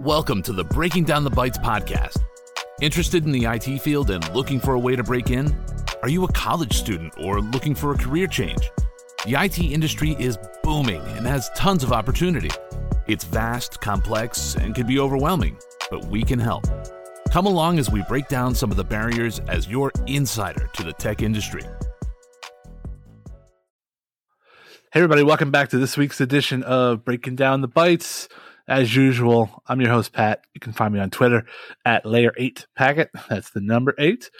Welcome to the Breaking Down the Bytes podcast. Interested in the IT field and looking for a way to break in? Are you a college student or looking for a career change? The IT industry is booming and has tons of opportunity. It's vast, complex, and can be overwhelming, but we can help. Come along as we break down some of the barriers as your insider to the tech industry. Hey, everybody, welcome back to this week's edition of Breaking Down the Bytes. As usual, I'm your host, Pat. You can find me on Twitter at Layer8Packet. That's the number eight.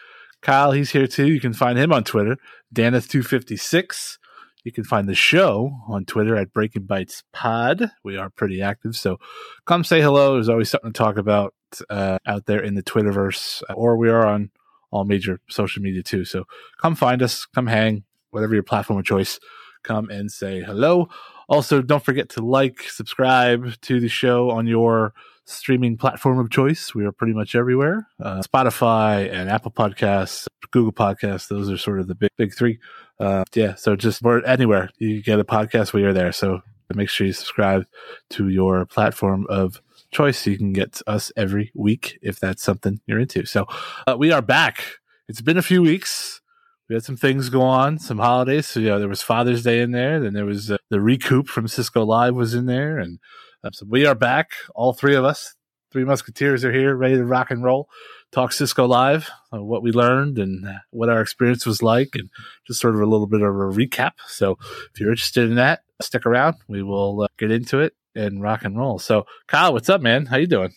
Kyle, he's here too. You can find him on Twitter, Daneth256. You can find the show on Twitter at Breaking Bytes Pod. We are pretty active, so come say hello. There's always something to talk about uh, out there in the Twitterverse, or we are on all major social media too. So come find us, come hang, whatever your platform of choice. Come and say hello. Also, don't forget to like, subscribe to the show on your streaming platform of choice. We are pretty much everywhere uh, Spotify and Apple Podcasts, Google Podcasts. Those are sort of the big, big three. Uh, yeah, so just we're anywhere you get a podcast, we are there. So make sure you subscribe to your platform of choice so you can get us every week if that's something you're into. So uh, we are back. It's been a few weeks we had some things go on, some holidays. So, know, there was Father's Day in there. Then there was uh, the recoup from Cisco Live was in there. And uh, so we are back. All three of us, three Musketeers are here, ready to rock and roll, talk Cisco Live, uh, what we learned and what our experience was like, and just sort of a little bit of a recap. So if you're interested in that, stick around. We will uh, get into it and rock and roll. So, Kyle, what's up, man? How you doing?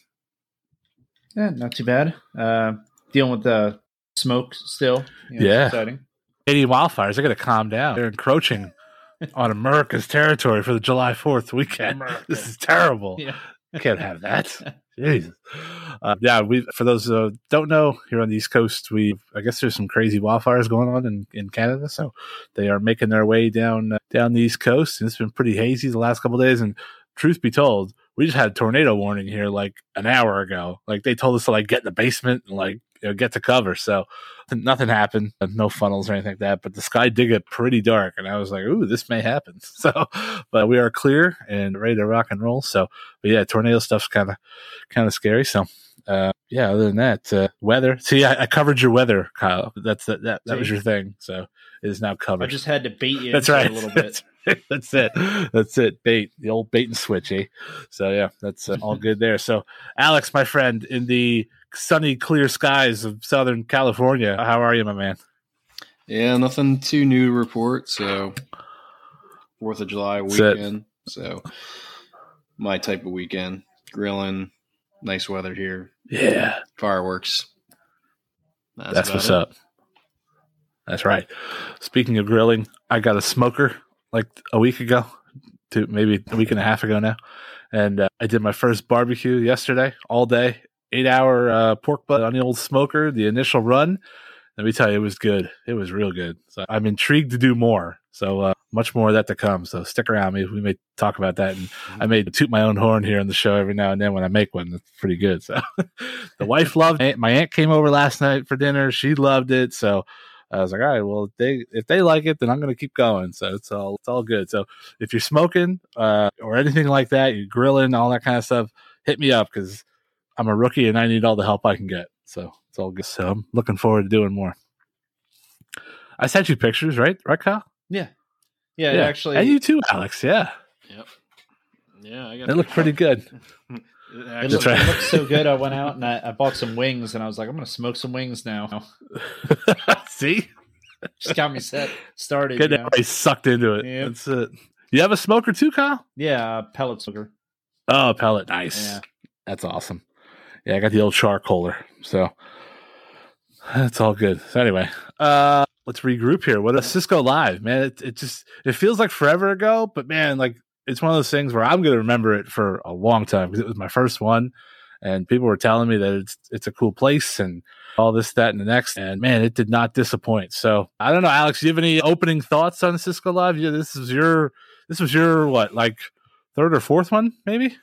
Yeah, not too bad. Uh, dealing with the smoke still. You know, yeah. Exciting. Canadian wildfires, they got to calm down. They're encroaching on America's territory for the July 4th weekend. America. This is terrible. Yeah. Can't have that. Jesus. Uh, yeah, we for those who don't know, here on the East Coast, we I guess there's some crazy wildfires going on in, in Canada. So they are making their way down uh, down the East Coast, and it's been pretty hazy the last couple days. And truth be told, we just had a tornado warning here like an hour ago. Like they told us to like get in the basement and like you know, get to cover. So nothing happened, no funnels or anything like that. But the sky did get pretty dark, and I was like, "Ooh, this may happen." So, but we are clear and ready to rock and roll. So, but yeah, tornado stuff's kind of kind of scary. So, uh, yeah. Other than that, uh, weather. See, I, I, covered your weather, Kyle. That's that that, that was your thing. So it is now covered. I just had to bait you. That's right. A little bit. that's it. That's it. Bait the old bait and switch, eh? So yeah, that's uh, all good there. So Alex, my friend, in the sunny, clear skies of Southern California. How are you, my man? Yeah, nothing too new to report. So, Fourth of July weekend. So, my type of weekend: grilling, nice weather here. Yeah, fireworks. That's, That's what's it. up. That's right. Speaking of grilling, I got a smoker like a week ago, to maybe a week and a half ago now, and uh, I did my first barbecue yesterday all day eight hour uh, pork butt on the old smoker, the initial run. Let me tell you, it was good. It was real good. So I'm intrigued to do more. So uh, much more of that to come. So stick around. Me, we may talk about that. And mm-hmm. I may toot my own horn here on the show every now and then when I make one. It's pretty good. So the wife loved it. My aunt came over last night for dinner. She loved it. So I was like, all right, well, if they if they like it, then I'm going to keep going. So it's all it's all good. So if you're smoking uh, or anything like that, you're grilling, all that kind of stuff, hit me up because I'm a rookie and I need all the help I can get. So it's all good. So I'm looking forward to doing more. I sent you pictures, right? Right, Kyle? Yeah. Yeah, yeah. actually. And you too, Alex. Yeah. Yep. Yeah, I got They look pretty good. It, looked, right. it looked so good. I went out and I, I, bought some wings and I was like, I'm going to smoke some wings now. See? Just got me set started. Good. I sucked into it. Yep. That's it. You have a smoker too, Kyle? Yeah, pellet smoker. Oh, pellet. Nice. Yeah. That's awesome yeah, I got the old charcoaler. So that's all good. So anyway, uh, let's regroup here. What a Cisco Live, man! It, it just it feels like forever ago, but man, like it's one of those things where I'm going to remember it for a long time because it was my first one, and people were telling me that it's it's a cool place and all this, that, and the next. And man, it did not disappoint. So I don't know, Alex. Do you have any opening thoughts on Cisco Live? Yeah, this is your this was your what like third or fourth one, maybe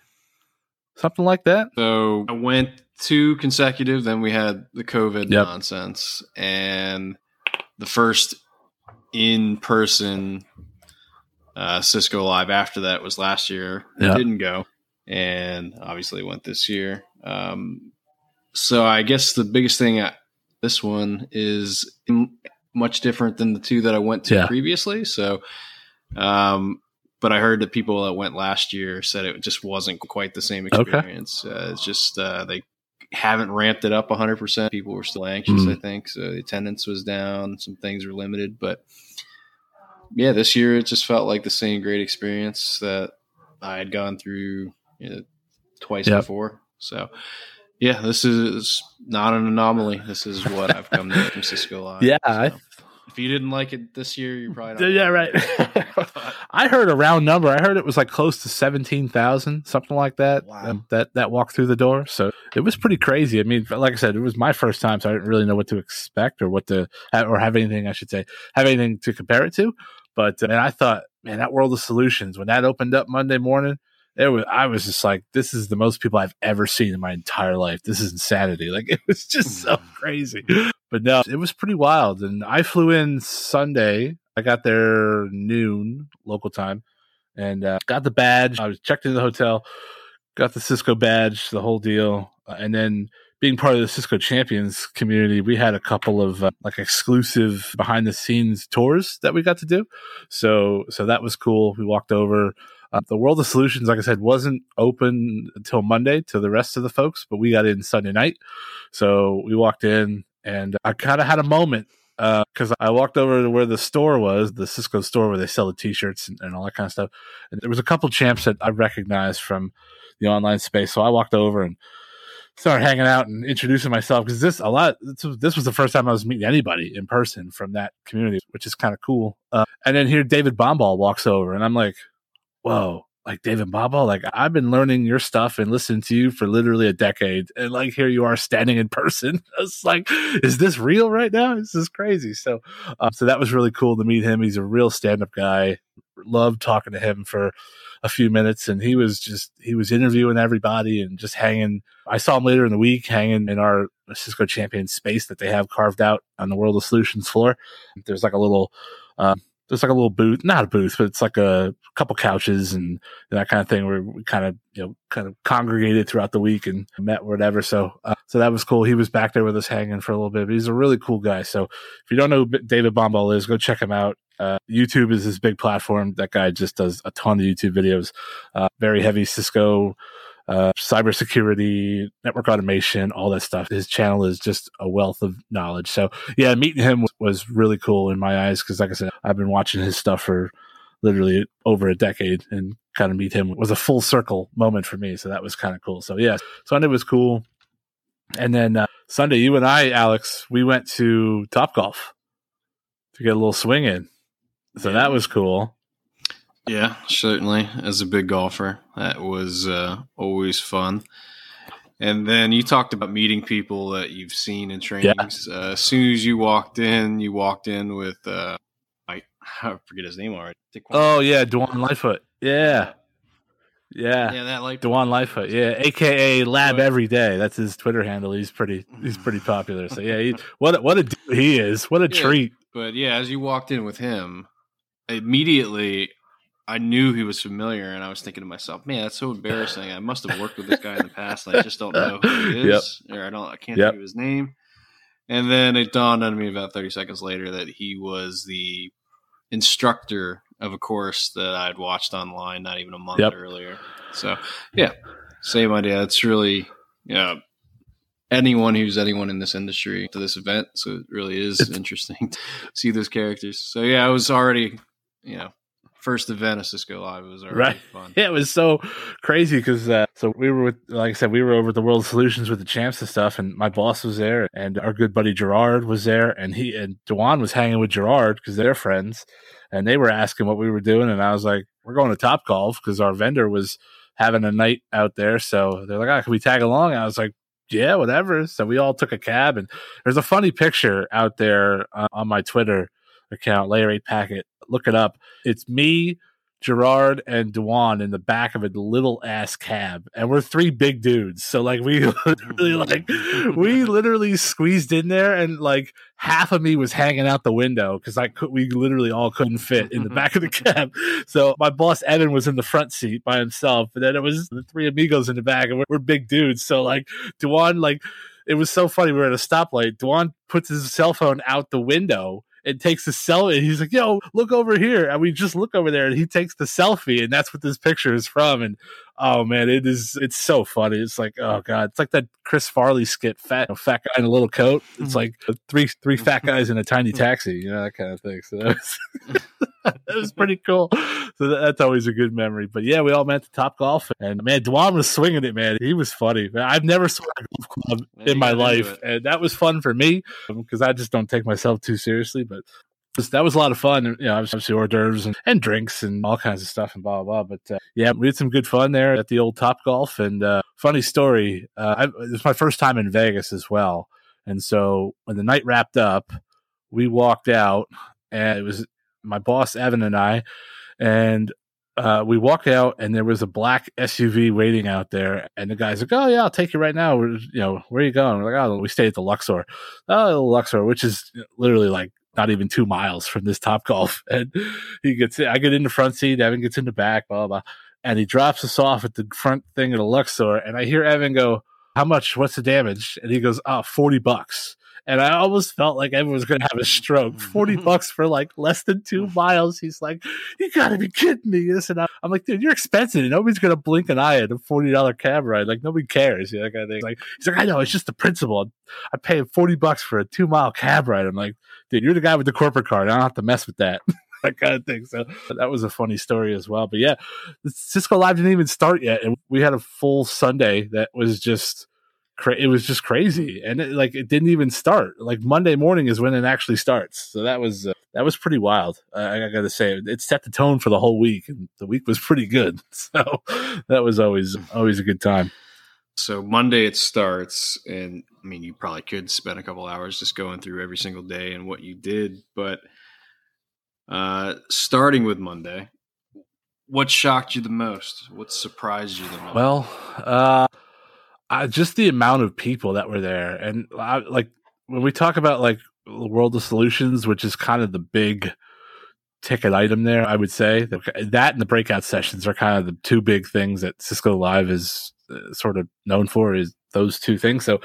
something like that. So I went two consecutive. Then we had the COVID yep. nonsense, and the first in person uh, Cisco Live after that was last year. It yep. didn't go. and obviously went this year. Um, so I guess the biggest thing at this one is much different than the two that I went to yeah. previously. So, um, but I heard that people that went last year said it just wasn't quite the same experience. Okay. Uh, it's just uh, they haven't ramped it up 100%. People were still anxious, mm. I think. So the attendance was down, some things were limited, but yeah, this year it just felt like the same great experience that I had gone through you know, twice yep. before. So yeah, this is not an anomaly. This is what I've come to from Cisco Live. Yeah, so. If you didn't like it this year, you probably yeah, right. I heard a round number. I heard it was like close to seventeen thousand, something like that. Wow. Um, that that walked through the door. So it was pretty crazy. I mean, like I said, it was my first time, so I didn't really know what to expect or what to or have anything. I should say have anything to compare it to. But uh, and I thought, man, that World of Solutions when that opened up Monday morning, it was I was just like, this is the most people I've ever seen in my entire life. This is insanity. Like it was just so mm-hmm. crazy. But no, it was pretty wild. And I flew in Sunday. I got there noon local time and uh, got the badge. I was checked into the hotel, got the Cisco badge, the whole deal. Uh, and then being part of the Cisco Champions community, we had a couple of uh, like exclusive behind the scenes tours that we got to do. So so that was cool. We walked over. Uh, the World of Solutions, like I said, wasn't open until Monday to the rest of the folks, but we got in Sunday night. So we walked in and I kind of had a moment because uh, I walked over to where the store was, the Cisco store where they sell the T-shirts and, and all that kind of stuff. And there was a couple champs that I recognized from the online space, so I walked over and started hanging out and introducing myself because this a lot this was the first time I was meeting anybody in person from that community, which is kind of cool. Uh, and then here David Bombal walks over, and I'm like, whoa, like David Bombal, like I've been learning your stuff and listening to you for literally a decade. And like here you are standing in person. It's like, is this real right now? This is crazy. So, um, so that was really cool to meet him. He's a real stand up guy. Loved talking to him for a few minutes and he was just, he was interviewing everybody and just hanging. I saw him later in the week hanging in our Cisco champion space that they have carved out on the World of Solutions floor. There's like a little, um, there's like a little booth, not a booth, but it's like a couple couches and that kind of thing where we kind of, you know, kind of congregated throughout the week and met whatever. So, uh, so that was cool. He was back there with us hanging for a little bit, but he's a really cool guy. So if you don't know who David Bombal is, go check him out. Uh, YouTube is his big platform. That guy just does a ton of YouTube videos. Uh, very heavy Cisco uh, cybersecurity, network automation, all that stuff. His channel is just a wealth of knowledge. So yeah, meeting him was, was really cool in my eyes because, like I said, I've been watching his stuff for literally over a decade, and kind of meet him was a full circle moment for me. So that was kind of cool. So yeah, Sunday was cool, and then uh, Sunday, you and I, Alex, we went to Top Golf to get a little swing in. So yeah. that was cool. Yeah, certainly. As a big golfer, that was uh, always fun. And then you talked about meeting people that you've seen in trainings. Yeah. Uh, as soon as you walked in, you walked in with uh, I, I forget his name already. Oh yeah, Dewan Lightfoot. Yeah. Yeah, yeah, that like Dewan Lightfoot, yeah, aka Lab Every Day. That's his Twitter handle. He's pretty, he's pretty popular. So yeah, he, what what a dude he is. What a yeah, treat. But yeah, as you walked in with him, immediately I knew he was familiar, and I was thinking to myself, "Man, that's so embarrassing. I must have worked with this guy in the past, and I just don't know who he is, yep. or I don't, I can't yep. think of his name." And then it dawned on me about thirty seconds later that he was the instructor of a course that I'd watched online not even a month yep. earlier. So, yeah, same idea. It's really, you know, anyone who's anyone in this industry to this event. So it really is interesting to see those characters. So yeah, I was already, you know, first event of Cisco Live. It was right. fun. Yeah, it was so crazy because uh, so we were with, like I said, we were over at the World Solutions with the champs and stuff, and my boss was there, and our good buddy Gerard was there, and he and Dewan was hanging with Gerard because they're friends, and they were asking what we were doing, and I was like, we're going to Top Golf because our vendor was having a night out there, so they're like, ah, can we tag along? And I was like. Yeah, whatever. So we all took a cab, and there's a funny picture out there uh, on my Twitter account, Layer 8 Packet. Look it up. It's me, Gerard and Dewan in the back of a little ass cab, and we're three big dudes. So like we literally like we literally squeezed in there, and like half of me was hanging out the window because I could we literally all couldn't fit in the back of the cab. So my boss Evan was in the front seat by himself, and then it was the three amigos in the back, and we're, we're big dudes. So like Dewan, like it was so funny. We were at a stoplight. Dewan puts his cell phone out the window and takes the selfie. He's like, "Yo, look over here," and we just look over there, and he takes the selfie, and that's what this picture is from. And oh man, it is it's so funny. It's like oh god, it's like that Chris Farley skit, fat you know, fat guy in a little coat. It's mm-hmm. like three three fat guys in a tiny taxi, you know that kind of thing. So that was that was pretty cool. So that, that's always a good memory. But yeah, we all met the Top Golf, and man, Dwan was swinging it. Man, he was funny. I've never swung a golf club in my life, and that was fun for me because I just don't take myself too seriously. But that was a lot of fun. You know, obviously hors d'oeuvres and, and drinks and all kinds of stuff and blah blah. blah. But uh, yeah, we had some good fun there at the old Top Golf. And uh, funny story, uh, it was my first time in Vegas as well. And so when the night wrapped up, we walked out, and it was my boss Evan and I, and uh, we walked out and there was a black SUV waiting out there, and the guy's like, "Oh yeah, I'll take you right now." We're, you know, where are you going? We're like, "Oh, we stay at the Luxor." Oh, the Luxor, which is literally like not even two miles from this Top Golf, and he gets, I get in the front seat, Evan gets in the back, blah blah, blah. and he drops us off at the front thing of the Luxor, and I hear Evan go, "How much? What's the damage?" And he goes, "Oh, 40 bucks." And I almost felt like everyone was going to have a stroke. Forty bucks for like less than two miles. He's like, "You got to be kidding me!" This and I, am like, "Dude, you're expensive. Nobody's going to blink an eye at a forty dollar cab ride. Like nobody cares." You know, that kind of thing. Like he's like, "I know. It's just the principle. I pay forty bucks for a two mile cab ride." I'm like, "Dude, you're the guy with the corporate card. I don't have to mess with that." that kind of thing. So that was a funny story as well. But yeah, Cisco Live didn't even start yet, and we had a full Sunday that was just cra- it was just crazy, and it, like it didn't even start. Like Monday morning is when it actually starts. So that was uh, that was pretty wild. I, I got to say, it set the tone for the whole week, and the week was pretty good. So that was always always a good time. So Monday it starts, and I mean, you probably could spend a couple hours just going through every single day and what you did, but uh, starting with Monday, what shocked you the most? What surprised you the most? Well, uh, just the amount of people that were there, and I, like when we talk about like the world of solutions, which is kind of the big ticket item there, I would say that and the breakout sessions are kind of the two big things that Cisco Live is uh, sort of known for. Is those two things. So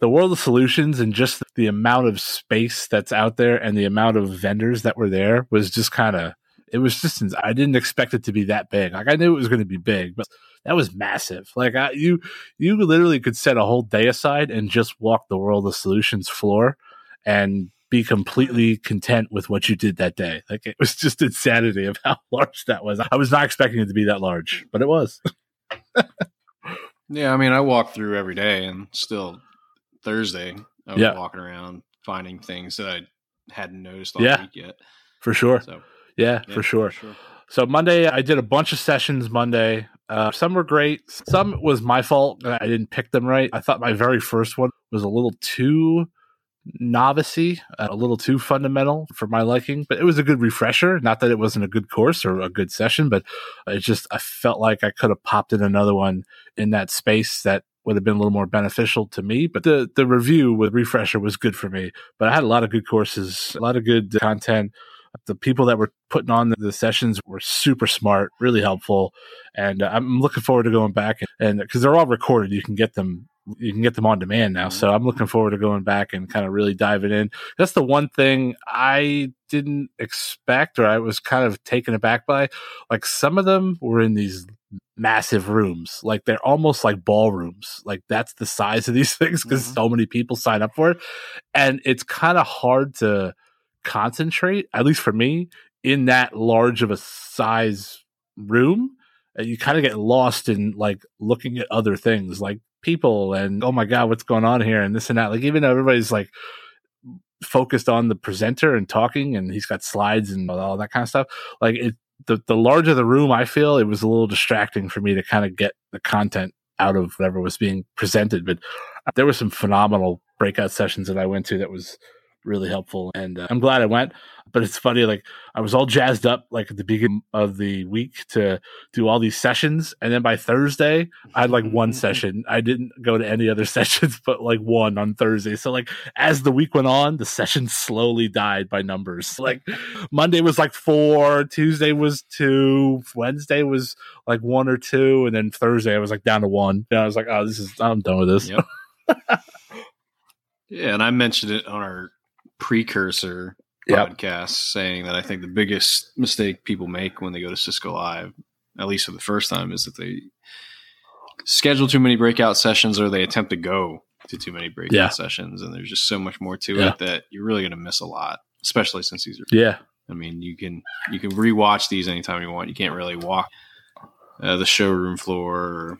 the world of solutions and just the amount of space that's out there and the amount of vendors that were there was just kind of it was just I didn't expect it to be that big. Like I knew it was going to be big, but that was massive. Like I, you, you literally could set a whole day aside and just walk the world of solutions floor and be completely content with what you did that day. Like it was just insanity of how large that was. I was not expecting it to be that large, but it was. yeah, I mean, I walk through every day, and still Thursday, I was yeah. walking around finding things that I hadn't noticed all yeah, week yet. For sure. So, yeah, yeah for, sure. for sure. So Monday, I did a bunch of sessions Monday. Uh, some were great. Some was my fault. I didn't pick them right. I thought my very first one was a little too novicey, uh, a little too fundamental for my liking, but it was a good refresher. Not that it wasn't a good course or a good session, but it just, I felt like I could have popped in another one in that space that would have been a little more beneficial to me. But the, the review with refresher was good for me. But I had a lot of good courses, a lot of good content the people that were putting on the, sessions were super smart, really helpful, and uh, I'm looking forward to going back and because they're all recorded, you can get them you can get them on demand now. So I'm looking forward to going back and kind of really diving in. That's the one thing I didn't expect, or I was kind of taken aback by. Like some of them were in these massive rooms, like they're almost like ballrooms. Like that's the size of these things because mm-hmm. so many people sign up for it, and it's kind of hard to concentrate, at least for me, in that large of a size room. And You kind of get lost in like looking at other things like people and oh my god, what's going on here and this and that. Like even though everybody's like focused on the presenter and talking and he's got slides and all that kind of stuff. Like it the, the larger the room, I feel it was a little distracting for me to kind of get the content out of whatever was being presented. But uh, there were some phenomenal breakout sessions that I went to that was really helpful. And uh, I'm glad I went. But it's funny, like I was all jazzed up like at the beginning of the week to do all these sessions, and then by Thursday I had like one session. I didn't go to any other sessions, but like one on Thursday. So like as the week went on, the sessions slowly died by numbers. Like Monday was like four, Tuesday was two, Wednesday was like one or two, and then Thursday I was like down to one. And I was like, oh, this is I'm done with this. Yep. yeah, and I mentioned it on our precursor yep. podcast saying that I think the biggest mistake people make when they go to Cisco Live, at least for the first time, is that they schedule too many breakout sessions or they attempt to go to too many breakout yeah. sessions. And there's just so much more to yeah. it that you're really going to miss a lot, especially since these are. Yeah. I mean, you can you can rewatch these anytime you want. You can't really walk uh, the showroom floor or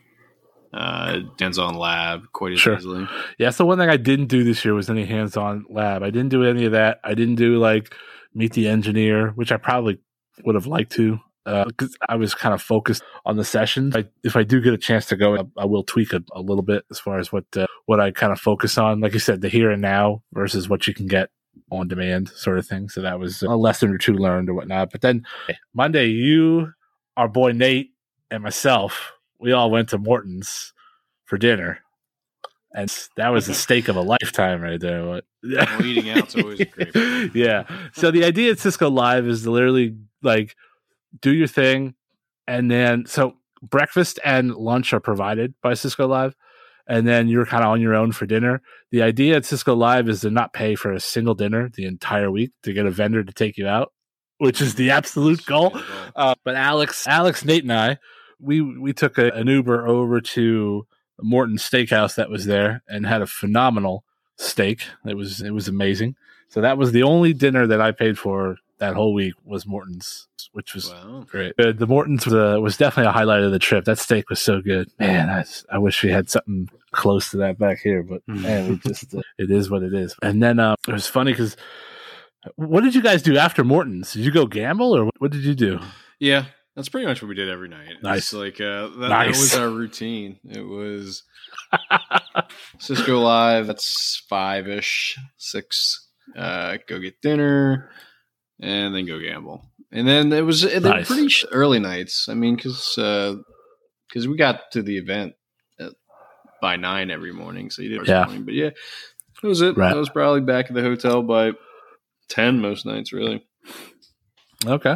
uh, hands-on lab quite as sure. easily. Yeah, so one thing I didn't do this year was any hands-on lab. I didn't do any of that. I didn't do like meet the engineer, which I probably would have liked to because uh, I was kind of focused on the sessions. I, if I do get a chance to go, I, I will tweak a, a, little bit as far as what uh, what I kind of focus on. Like you said, the here and now versus what you can get on demand, sort of thing. So that was a lesson or two learned or whatnot. But then Monday, you, our boy Nate, and myself we all went to Morton's for dinner. And that was the steak of a lifetime right there. What? well, eating out's always great. yeah. So the idea at Cisco Live is to literally like do your thing, and then so breakfast and lunch are provided by Cisco Live, and then you're kind of on your own for dinner. The idea at Cisco Live is to not pay for a single dinner the entire week to get a vendor to take you out, which is the absolute goal. Uh, but Alex, Alex, Nate, and I we we took a, an Uber over to Morton Steakhouse that was there and had a phenomenal steak. It was it was amazing. So that was the only dinner that I paid for that whole week was Morton's, which was wow. great. Uh, the Morton's was, uh, was, definitely a highlight of the trip. That steak was so good, man. I, I wish we had something close to that back here, but hmm. man, we just uh, it is what it is. And then uh, it was funny because what did you guys do after Morton's? Did you go gamble or what did you do? Yeah, that's pretty much what we did every night. Nice. It's like uh, that, nice. that was our routine. It was Cisco Live. That's five ish, six. Uh, go get dinner, and then go gamble. And then it was nice. pretty early nights. I mean, because because uh, we got to the event at, by nine every morning, so you did yeah. Morning. But yeah, that was it. Right. I was probably back at the hotel by ten most nights, really. Okay.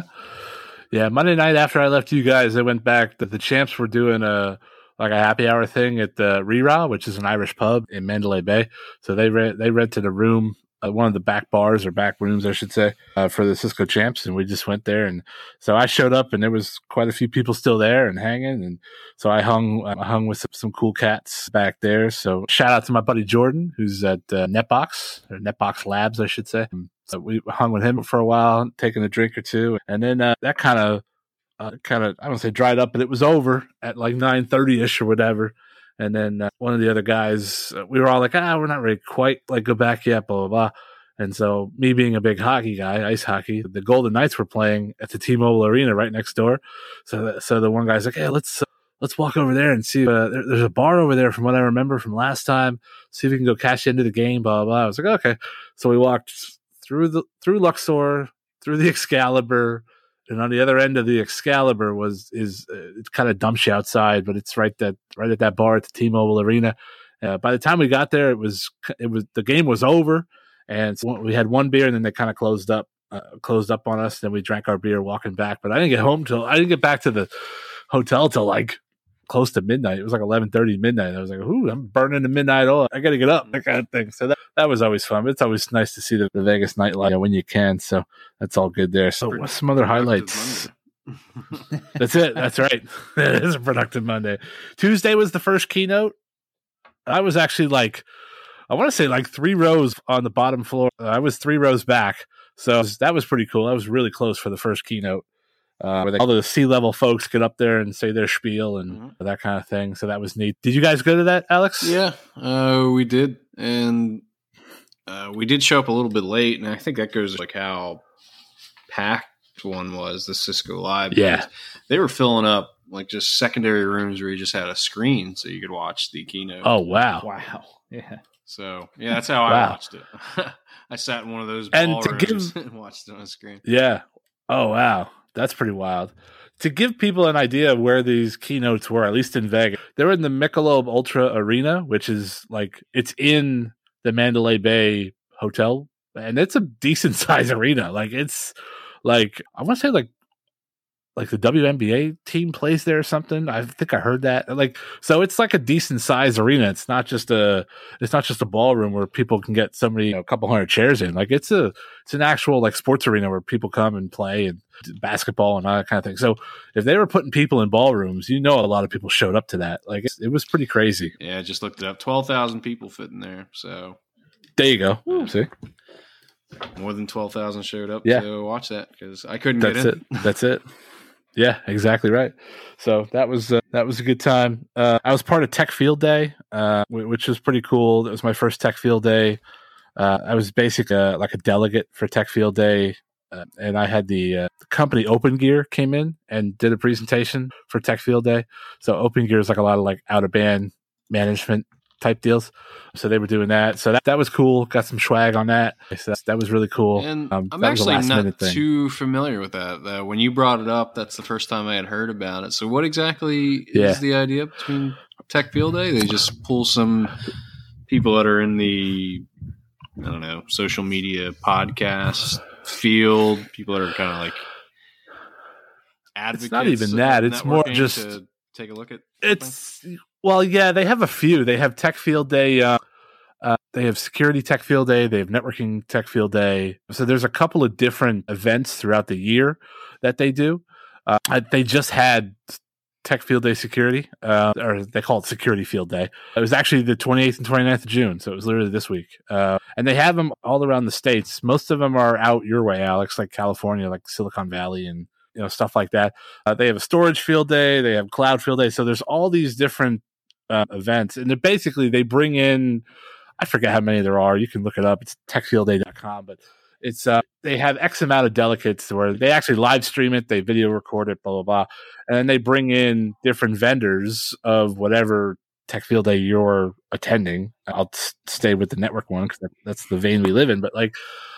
Yeah, Monday night after I left you guys, I went back. The, the champs were doing a like a happy hour thing at the Rí Rá, which is an Irish pub in Mandalay Bay. So they re- they rented a room, uh, one of the back bars or back rooms, I should say, uh, for the Cisco champs, and we just went there. And so I showed up, and there was quite a few people still there and hanging. And so I hung I hung with some, some cool cats back there. So shout out to my buddy Jordan, who's at uh, Netbox or Netbox Labs, I should say. So we hung with him for a while, taking a drink or two, and then uh, that kind of, uh, kind of, I don't say dried up, but it was over at like nine thirty ish or whatever. And then uh, one of the other guys, uh, we were all like, ah, we're not ready quite like go back yet, blah blah blah. And so, me being a big hockey guy, ice hockey, the Golden Knights were playing at the T-Mobile Arena right next door. So, so the one guy's like, "Hey, let's uh, let's walk over there and see. Uh, there, there's a bar over there from what I remember from last time. See if we can go cash into the game." Blah. blah. I was like, "Okay." So we walked through the through Luxor, through the Excalibur, and on the other end of the Excalibur was is uh, it kind of dumps you outside, but it's right that right at that bar at the T-Mobile Arena. Uh, by the time we got there, it was it was the game was over, and so we had one beer, and then they kind of closed up uh, closed up on us. And then we drank our beer walking back, but I didn't get home till I didn't get back to the hotel till like close to midnight. It was like eleven thirty midnight. I was like, "Ooh, I'm burning the midnight oil. I got to get up." That kind of thing. So that, that was always fun. It's always nice to see the, the Vegas nightlife when you can. So that's all good there. So what's some other highlights? that's it. That's right. it is a productive Monday. Tuesday was the first keynote. I was actually like, I want to say like three rows on the bottom floor. I was three rows back. So that was pretty cool. I was really close for the first keynote uh, where they, all the C level folks get up there and say their spiel and mm-hmm. that kind of thing. So that was neat. Did you guys go to that, Alex? Yeah, uh, we did, and uh, we did show up a little bit late, and I think that goes like how packed one was the Cisco Live. Yeah, they were filling up like just secondary rooms where you just had a screen so you could watch the keynote. Oh wow, wow, yeah. So yeah, that's how wow. I watched it. I sat in one of those and to give, and watched it on the screen. Yeah. Oh wow, that's pretty wild. To give people an idea of where these keynotes were, at least in Vegas, they were in the Michelob Ultra Arena, which is like it's in the Mandalay Bay Hotel, and it's a decent size arena. Like it's like I want to say like like the WNBA team plays there or something. I think I heard that. Like so it's like a decent sized arena. It's not just a it's not just a ballroom where people can get somebody you know, a couple hundred chairs in. Like it's a it's an actual like sports arena where people come and play and basketball and all that kind of thing. So if they were putting people in ballrooms, you know a lot of people showed up to that. Like it, it was pretty crazy. Yeah, I just looked it up. 12,000 people fit in there. So there you go. Ooh, see? More than 12,000 showed up yeah. to watch that because I couldn't That's get in. It. That's it. Yeah, exactly right. So that was uh, that was a good time. Uh, I was part of Tech Field Day, uh, which was pretty cool. It was my first Tech Field Day. Uh, I was basically uh, like a delegate for Tech Field Day, uh, and I had the, the, company Opengear came in and did a presentation for Tech Field Day. So Opengear is like a lot of like out of band management type deals. So they were doing that. So that, that was cool. Got some swag on that. So that, that was really cool. And um, I'm actually not too familiar with that. Though. When you brought it up, that's the first time I had heard about it. So what exactly yeah. is the idea between Tech Field Day? They just pull some people that are in the I don't know social media podcast field, people that are kind of like advocates. It's not even that. It's more just take a look at. It's well, yeah, they have a few. They have Tech Field Day. Uh, uh, they have Security Tech Field Day. They have Networking Tech Field Day. So there's a couple of different events throughout the year that they do. Uh, they just had Tech Field Day Security, uh, or they call it Security Field Day. It was actually the 28th and 29th of June, so it was literally this week. Uh, and they have them all around the states. Most of them are out your way, Alex, like California, like Silicon Valley and you know stuff like that. Uh, they have a storage field day, they have cloud field day. So there's all these different uh, events, and basically they bring in I forget how many there are. You can look it up. It's techfieldday.com, but it's uh, they have X amount of delegates where they actually live stream it, they video record it, blah blah blah, and then they bring in different vendors of whatever tech field day you're attending. I'll stay with the network one because that's the vein we live in. But like,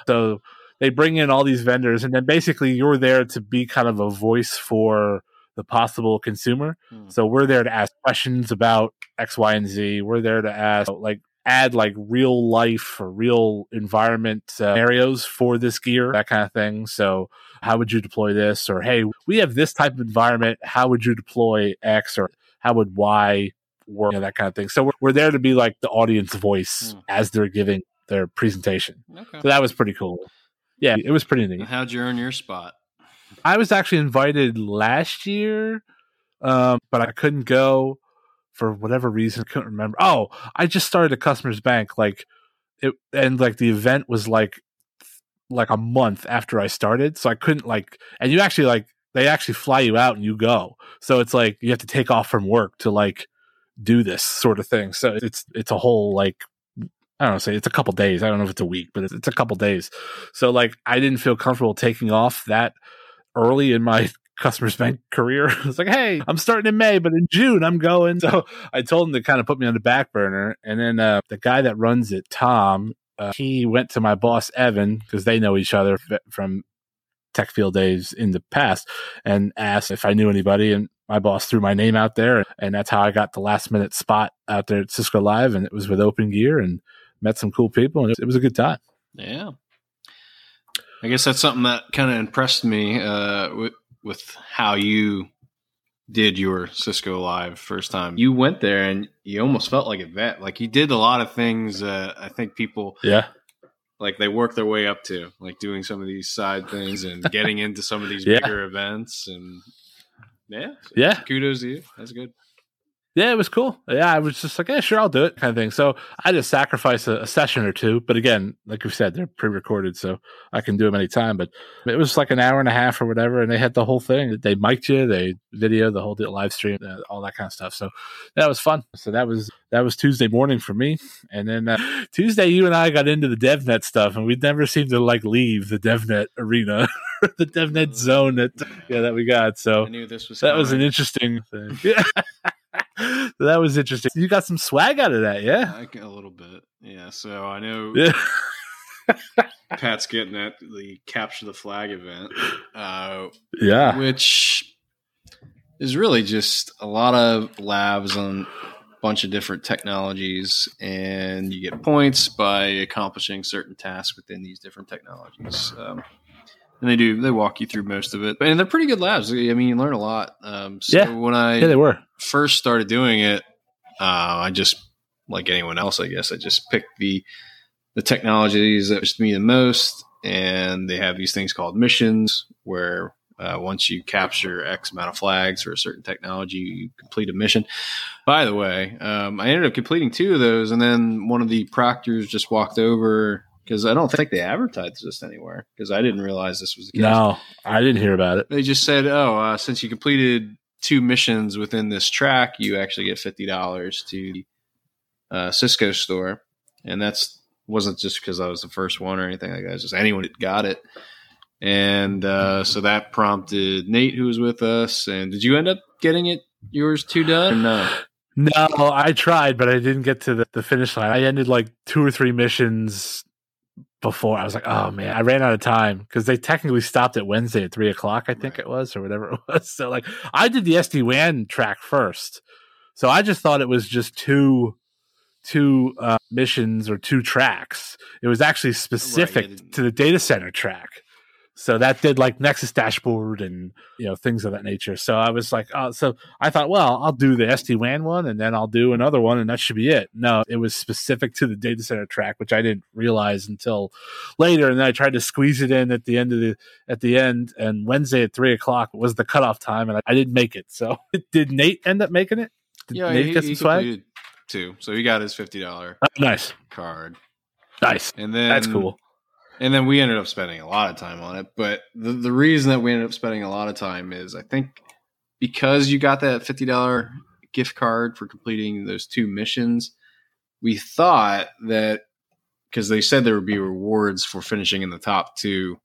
so they bring in all these vendors, and then basically you're there to be kind of a voice for the possible consumer. Hmm. So we're there to ask questions about X, Y, and Z. We're there to ask like add like real life or real environment uh, scenarios for this gear, that kind of thing. So how would you deploy this? Or hey, we have this type of environment. How would you deploy X? Or how would Y work? You know, that kind of thing. So we're, we're there to be like the audience voice hmm. as they're giving their presentation. Okay. So that was pretty cool. Yeah, it was pretty neat. How'd you earn your spot? I was actually invited last year, um, but I couldn't go for whatever reason. I couldn't remember. Oh, I just started a Customers Bank like it, and like the event was like like a month after I started, so I couldn't like. And you actually like they actually fly you out and you go, so it's like you have to take off from work to like do this sort of thing. So it's it's a whole like I don't know, say it's a couple days. I don't know if it's a week, but it's, it's, a couple days. So like I didn't feel comfortable taking off that early in my Customers Bank career. It's like, hey, I'm starting in May, but in June I'm going. So I told him to kind of put me on the back burner. And then uh, the guy that runs it, Tom, uh, he went to my boss Evan because they know each other from tech field days in the past and asked if I knew anybody. And my boss threw my name out there, and that's how I got the last minute spot out there at Cisco Live. And it was with Open Gear and met some cool people, and it was a good time. Yeah. I guess that's something that kind of impressed me uh, with, with how you did your Cisco Live first time. You went there and you almost felt like a vet. Like you did a lot of things uh, I think people yeah like they work their way up to, like doing some of these side things and getting into some of these yeah. bigger events and yeah, so yeah. Kudos to you. That's good yeah, it was cool. Yeah, I was just like, yeah, sure, I'll do it, kind of thing. So I just sacrifice a, a session or two, but again, like we said, they're pre-recorded, so I can do them anytime. But it was like an hour and a half or whatever, and they had the whole thing. They mic'd you, they video the whole live stream, uh, all that kind of stuff. So that was fun. So that was that was Tuesday morning for me, and then uh, Tuesday, you and I got into the DevNet stuff, and we never seemed to like leave the DevNet arena. the DevNet zone that yeah that we got. So I knew this was that coming. was an interesting thing. Yeah. That was interesting. You got some swag out of that, yeah? I got a little bit, yeah. So I know Pat's getting at the capture the flag event, uh, yeah, which is really just a lot of labs on a bunch of different technologies, and you get points by accomplishing certain tasks within these different technologies. Um, and they do they walk you through most of it, and they're pretty good labs. I mean, you learn a lot. Um, so yeah. when I yeah, they were first started doing it, uh, I just like anyone else, I guess, I just picked the the technologies that interest me the most, and they have these things called missions where uh, once you capture X amount of flags for a certain technology, you complete a mission. By the way, um, I ended up completing two of those, and then one of the proctors just walked over because I don't think they advertised this anywhere because I didn't realize this was the case. No, I didn't hear about it. They just said, "Oh, uh, since you completed two missions within this track, you actually get fifty dollars to the uh, Cisco store," and that's wasn't just because I was the first one or anything like that. It's just anyone that got it. And uh, so that prompted Nate, who was with us. And did you end up getting it yours too done? no. No, I tried, but I didn't get to the, the finish line. I ended like two or three missions before. I was like, oh man, I ran out of time because they technically stopped at Wednesday at three o'clock, I think right. it was, or whatever it was. So like, I did the SD WAN track first, so I just thought it was just two two uh, missions or two tracks. It was actually specific right, to the data center track. So that did like Nexus dashboard and you know things of that nature. So I was like, oh, so I thought, well, I'll do the SD WAN one and then I'll do another one and that should be it. No, it was specific to the data center track, which I didn't realize until later. And then I tried to squeeze it in at the end of the at the end. And Wednesday at three o'clock was the cutoff time, and I, I didn't make it. So did Nate end up making it? Did yeah, Nate he, get some swag? Too. So he got his fifty dollar oh, nice card. Nice. And then that's cool and then we ended up spending a lot of time on it. But the, the reason that we ended up spending a lot of time is I think because you got that $50 gift card for completing those two missions, we thought that because they said there would be rewards for finishing in the top two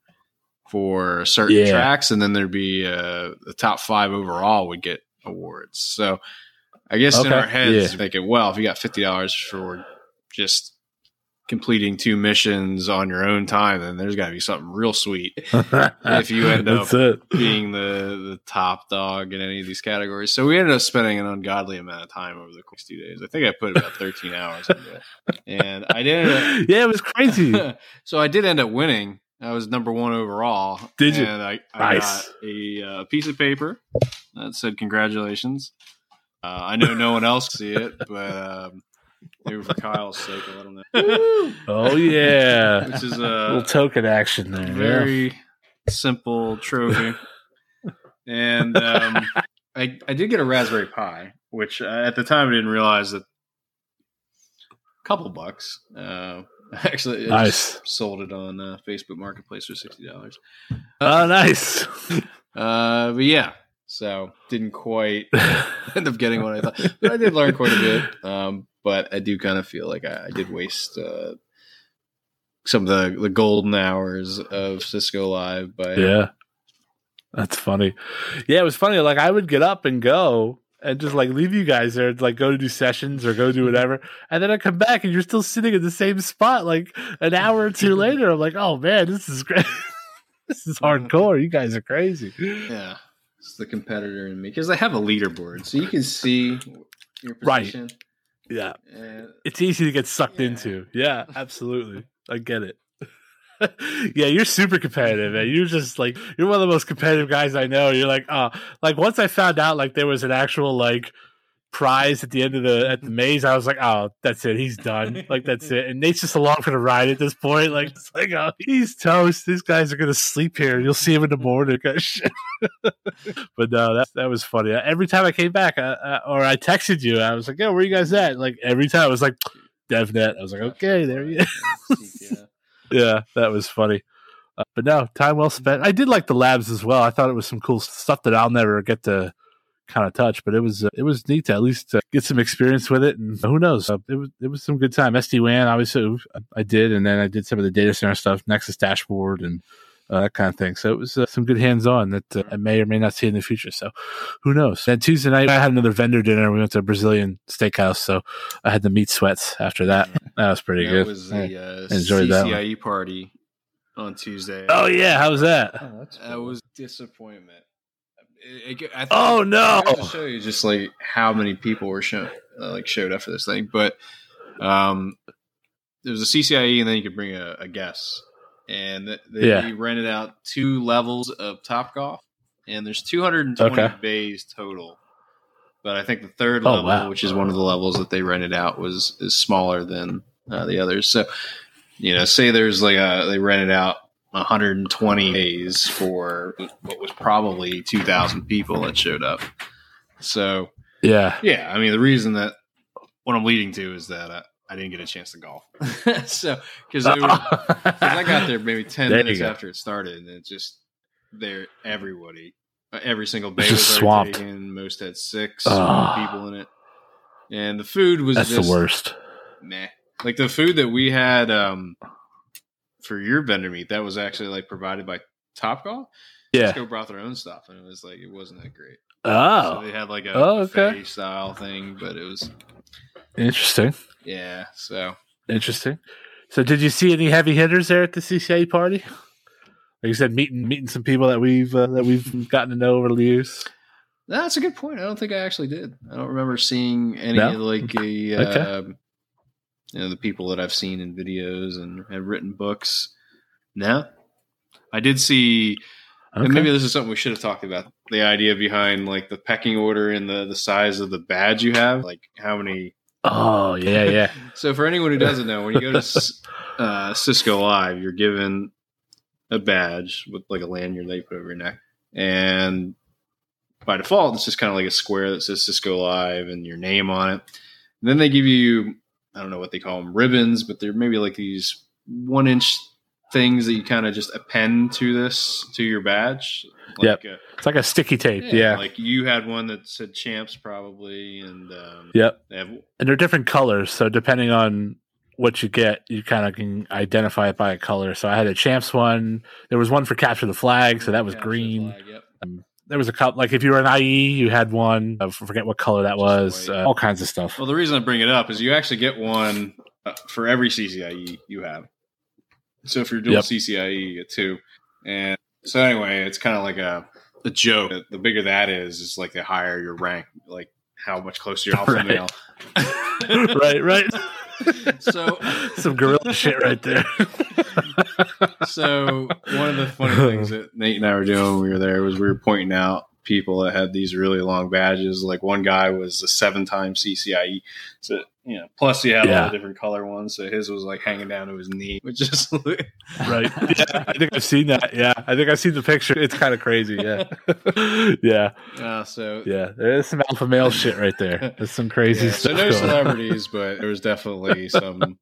for certain yeah. tracks, and then there'd be uh, the top five overall would get awards. So I guess okay. in our heads, yeah. thinking, well, if you got fifty dollars for just completing two missions on your own time, then there's got to be something real sweet if you end up being the the top dog in any of these categories. So we ended up spending an ungodly amount of time over the course two days. I think I put about 13 hours into it, and I did. Up, yeah, it was crazy. so I did end up winning. I was number one overall. Did you? And I, I nice. got a uh, piece of paper that said congratulations. Uh, I know no one else see it, but um, Maybe for Kyle's sake, I let him know. oh yeah, which is a little token action there. Very yeah. simple trophy, and um, I I did get a Raspberry Pi, which uh, at the time I didn't realize that a couple bucks. Uh, actually, I nice. sold it on uh, Facebook Marketplace for sixty dollars. Oh, nice. Uh, but yeah, so didn't quite end up getting what I thought, but I did learn quite a bit. Um, but I do kind of feel like I, I did waste uh, some of the, the golden hours of Cisco Live. But yeah, that's funny. Yeah, it was funny. Like I would get up and go and just like leave you guys there, like go to do sessions or go do whatever, and then I come back and you're still sitting in the same spot like an hour or two later. I'm like, oh man, this is great. this is hardcore. You guys are crazy. Yeah. It's the competitor in me because I have a leaderboard, so you can see your position. Right. Yeah. And, it's easy to get sucked yeah. into. Yeah, absolutely. I get it. yeah, you're super competitive, man. You're just like you're one of the most competitive guys I know. You're like, oh, like once I found out like there was an actual like prize at the end of the at the maze, I was like, oh, that's it. He's done. Like that's it. And Nate's just along for the ride at this point. Like it's like, oh, he's toast. These guys are gonna sleep here. You'll see him in the morning. but no, that that was funny. Every time I came back, uh, uh, or I texted you, I was like, yo, where you guys at? Like every time, I was like, DevNet. I was like, okay, there you. yeah. yeah, that was funny. Uh, but no, time well spent. I did like the labs as well. I thought it was some cool stuff that I'll never get to kind of touch, but it was uh, it was neat to at least uh, get some experience with it. And who knows, uh, it was it was some good time. SD WAN, obviously, I did, and then I did some of the data center stuff, Nexus dashboard, and uh, that kind of thing. So it was uh, some good hands on that uh, I may or may not see in the future. So who knows? And Tuesday night, I had another vendor dinner. We went to a Brazilian steakhouse. So I had the meat sweats after that. That was pretty that good. was the uh, enjoyed that CCIE party on Tuesday. Oh, yeah. How was that? Oh, That was disappointment. It- it- I Oh, no. To show you just like how many people were shown, uh, like showed up for this thing. But um, there was a CCIE, and then you could bring a, a guest, and th- they Yeah. rented out two levels of Top Golf, and there's 220 Okay. bays total. But I think the third Oh, level, wow. which is one of the levels that they rented out, was is smaller than uh, the others. So, you know, say there's like a they rented out 120 days for what was probably 2,000 people that showed up. So, Yeah. yeah, I mean, the reason that what I'm leading to is that uh, I didn't get a chance to golf. so, because I got there maybe 10 There minutes after it started, and it's just there, everybody, uh, every single bay was swamped. taken. Most had six Ah. people in it. And the food was That's just the worst. meh. Like the food that we had um, for your vendor meat, that was actually like provided by Topgolf. Yeah. Cisco brought their own stuff, and it was like it wasn't that great. So Oh, they had like a Oh, okay. style thing, but it was interesting. yeah. So Interesting. So, did you see any heavy hitters there at the CCA party? Like you said, meeting meeting some people that we've uh, that we've gotten to know over the years. that's a good point. I don't think I actually did. I don't remember seeing any No? like a Okay. um, you know the people that I've seen in videos and have written books. No, I did see Okay. And maybe this is something we should have talked about. The idea behind like the pecking order and the the size of the badge you have, like how many. oh yeah, yeah. So for anyone who doesn't know, when you go to uh, Cisco Live, you're given a badge with like a lanyard that you put over your neck, and by default, it's just kind of like a square that says Cisco Live and your name on it. And then they give you, I don't know what they call them, ribbons, but they're maybe like these one inch things that you kind of just append to this to your badge. Like Yep. uh, It's like a sticky tape. Yeah. Like you had one that said champs probably, and um, yep. they have And they're different colors, so depending on what you get, you kind of can identify it by a color. So I had a champs one. There was one for capture the flag, so that was capture green. flag, yep. There was a couple, like if you were an IE, you had one. I forget what color that was. Uh, all kinds of stuff. Well, the reason I bring it up is you actually get one uh, for every CCIE you have. So if you're doing Yep. CCIE, you get two. And so anyway, it's kind of like a, a joke. The bigger that is, is like the higher your rank, like how much closer you're alpha Right. male. right, right. So- some gorilla shit right there. so one of the funny things that Nate and I were doing when we were there was we were pointing out people that had these really long badges. Like one guy was a seven-time CCIE, so you know. Plus, he had all the different color ones, so his was like hanging down to his knee, which is right. Yeah, I think I've seen that. Yeah, I think I've seen the picture. It's kind of crazy. Yeah, yeah, uh, so yeah. There's some alpha male shit right there. There's some crazy Yeah, so stuff. no going celebrities, but there was definitely some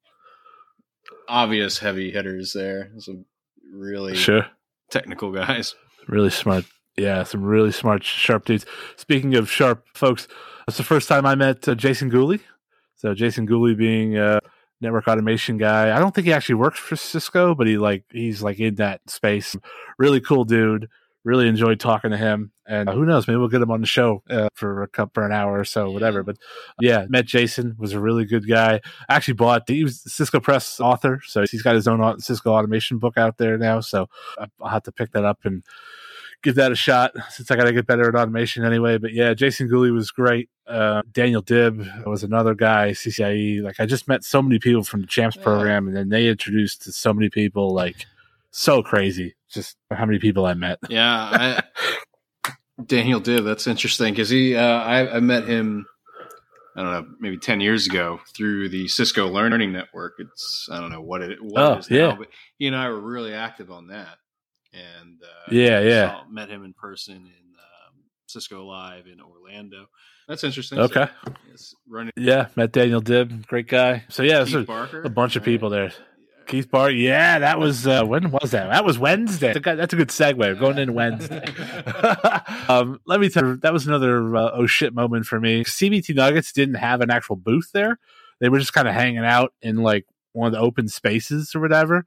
obvious heavy hitters there. Some really Sure. technical guys. Really smart. Yeah, some really smart, sharp dudes. Speaking of sharp folks, that's the first time I met uh, Jason Gooley. So Jason Gooley being a network automation guy. I don't think he actually works for Cisco, but he like he's like in that space. Really cool dude. Really enjoyed talking to him. And uh, who knows, maybe we'll get him on the show uh, for a cup for an hour or so, whatever. But yeah, met Jason was a really good guy. Actually bought he was Cisco Press author, so he's got his own Cisco automation book out there now. So I'll have to pick that up and give that a shot since I got to get better at automation anyway. But yeah, Jason Gooley was great. Uh, Daniel Dib was another guy, CCIE. Like I just met so many people from the Champs Yeah. program, and then they introduced to so many people. Like so crazy, just how many people I met. Yeah, I, Daniel Dib. That's interesting because he. Uh, I, I met him. I don't know, maybe ten years ago through the Cisco Learning Network. It's I don't know what it what Oh, yeah. now, but he and I were really active on that. And uh, Yeah, yeah. saw- met him in person in um, Cisco Live in Orlando. That's interesting. Okay. So, yes, running Yeah, met Daniel Dib, great guy. So yeah, Keith so Barker, a bunch of right? people there. Yeah. Keith Bart, yeah, that was uh, when was that? That was Wednesday. That's a good- That's a good segue. We're going in Wednesday. um, let me tell you, that was another uh, oh shit moment for me. CBT Nuggets didn't have an actual booth there; they were just kind of hanging out in like one of the open spaces or whatever.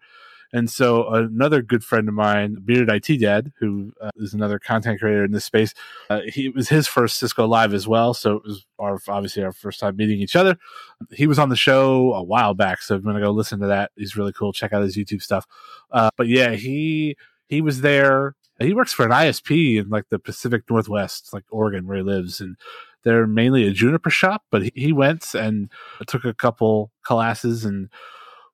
And so another good friend of mine, Bearded IT Dad, who uh, is another content creator in this space, uh, he was his first Cisco Live as well. So it was our obviously our first time meeting each other. He was on the show a while back, so I'm gonna go listen to that. He's really cool. Check out his YouTube stuff. Uh, but yeah, he he was there. He works for an ISP in like the Pacific Northwest, like Oregon, where he lives, and they're mainly a Juniper shop. But he, he went and took a couple classes and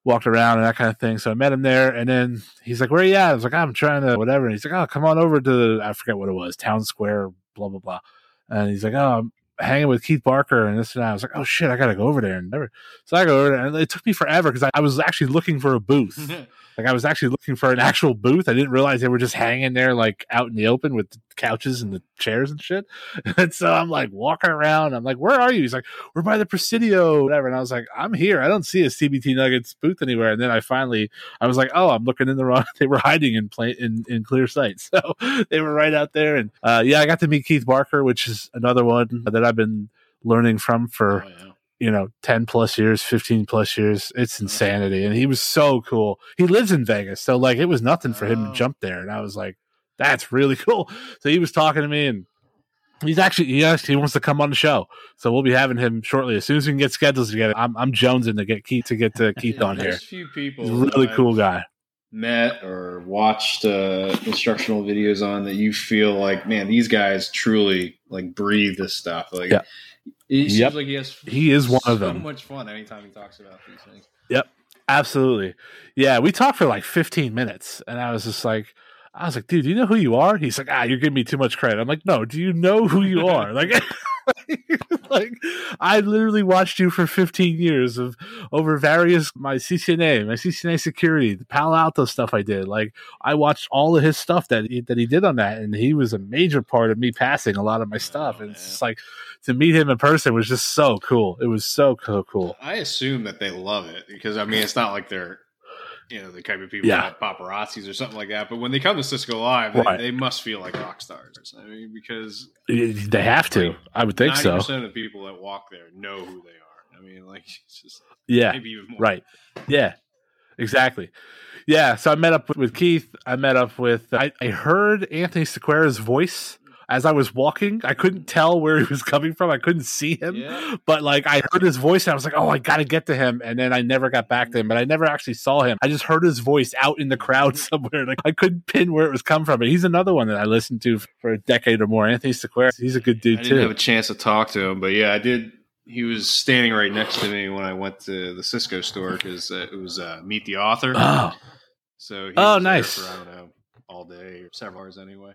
walked around and that kind of thing. So I met him there, and then he's like, "Where are you at?" I was like, "I'm trying to whatever." And he's like, "Oh, come on over to I forget what it was, Town Square, blah blah blah." And he's like, "Oh, I'm hanging with Keith Barker and this and that." I was like, "Oh shit, I gotta go over there." And never, so I go over there, and it took me forever because I, I was actually looking for a booth. Like I was actually looking for an actual booth. I didn't realize they were just hanging there like out in the open with the couches and the chairs and shit. And so I'm like walking around. I'm like, where are you? He's like, we're by the Presidio, whatever. And I was like, I'm here. I don't see a CBT Nuggets booth anywhere. And then I finally, I was like, oh, I'm looking in the wrong. They were hiding in plain in, in clear sight. So they were right out there. And uh, yeah, I got to meet Keith Barker, which is another one that I've been learning from for. Oh, yeah you know 10 plus years 15 plus years. It's insanity. And he was so cool. He lives in vegas so like it was nothing for him to oh. jump there. And i was like that's really cool. So he was talking to me and he's actually he actually wants to come on the show. So we'll be having him shortly. As soon as we can get schedules together i'm, I'm jonesing to get keith to get to keith on here. Few people he's a really cool guy. met or watched uh, instructional videos on that you feel like man these guys truly like breathe this stuff. Like yeah he seems yep. like he has. He is one of them. So much fun anytime he talks about these things. Yep, absolutely. Yeah, we talked for like 15 minutes, and I was just like, I was like, dude, do you know who you are? He's like, ah, you're giving me too much credit. I'm like, no, do you know who you are? like, like I literally watched you for 15 years of over various my CCNA, my CCNA security, the Palo Alto stuff I did. Like I watched all of his stuff that he, that he did on that, and he was a major part of me passing a lot of my stuff. Oh, and it's just like to meet him in person was just so cool. It was so cool. I assume that they love it because I mean it's not like they're you know the type of people yeah. paparazzis or something like that. But when they come to Cisco Live, right. they, they, must feel like rock stars. I mean, because they have to. Like I would think so. Percent of the people that walk there know who they are. I mean, like just yeah, maybe even more. Right. Yeah. Exactly. Yeah. So I met up with Keith. I met up with. I, I heard Anthony Sequeira's voice as I was walking. I couldn't tell where he was coming from. I couldn't see him, yeah. but like I heard his voice and I was like, "Oh, I got to get to him." And then I never got back to him, but I never actually saw him. I just heard his voice out in the crowd somewhere. Like I couldn't pin where it was coming from. But he's another one that I listened to for a decade or more. Anthony Sequeira. He's a good dude I too. I didn't have a chance to talk to him, but yeah, I did. He was standing right next to me when I went to the Cisco store because uh, it was uh, Meet the Author. Oh, so oh, nice. For, I don't know, all day or several hours anyway.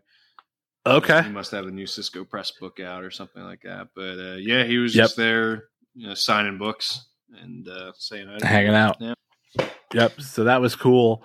Okay. He must have a new Cisco Press book out or something like that. But uh, yeah, he was yep. just there, you know, signing books and uh, saying hanging out. Yeah. Yep. So that was cool.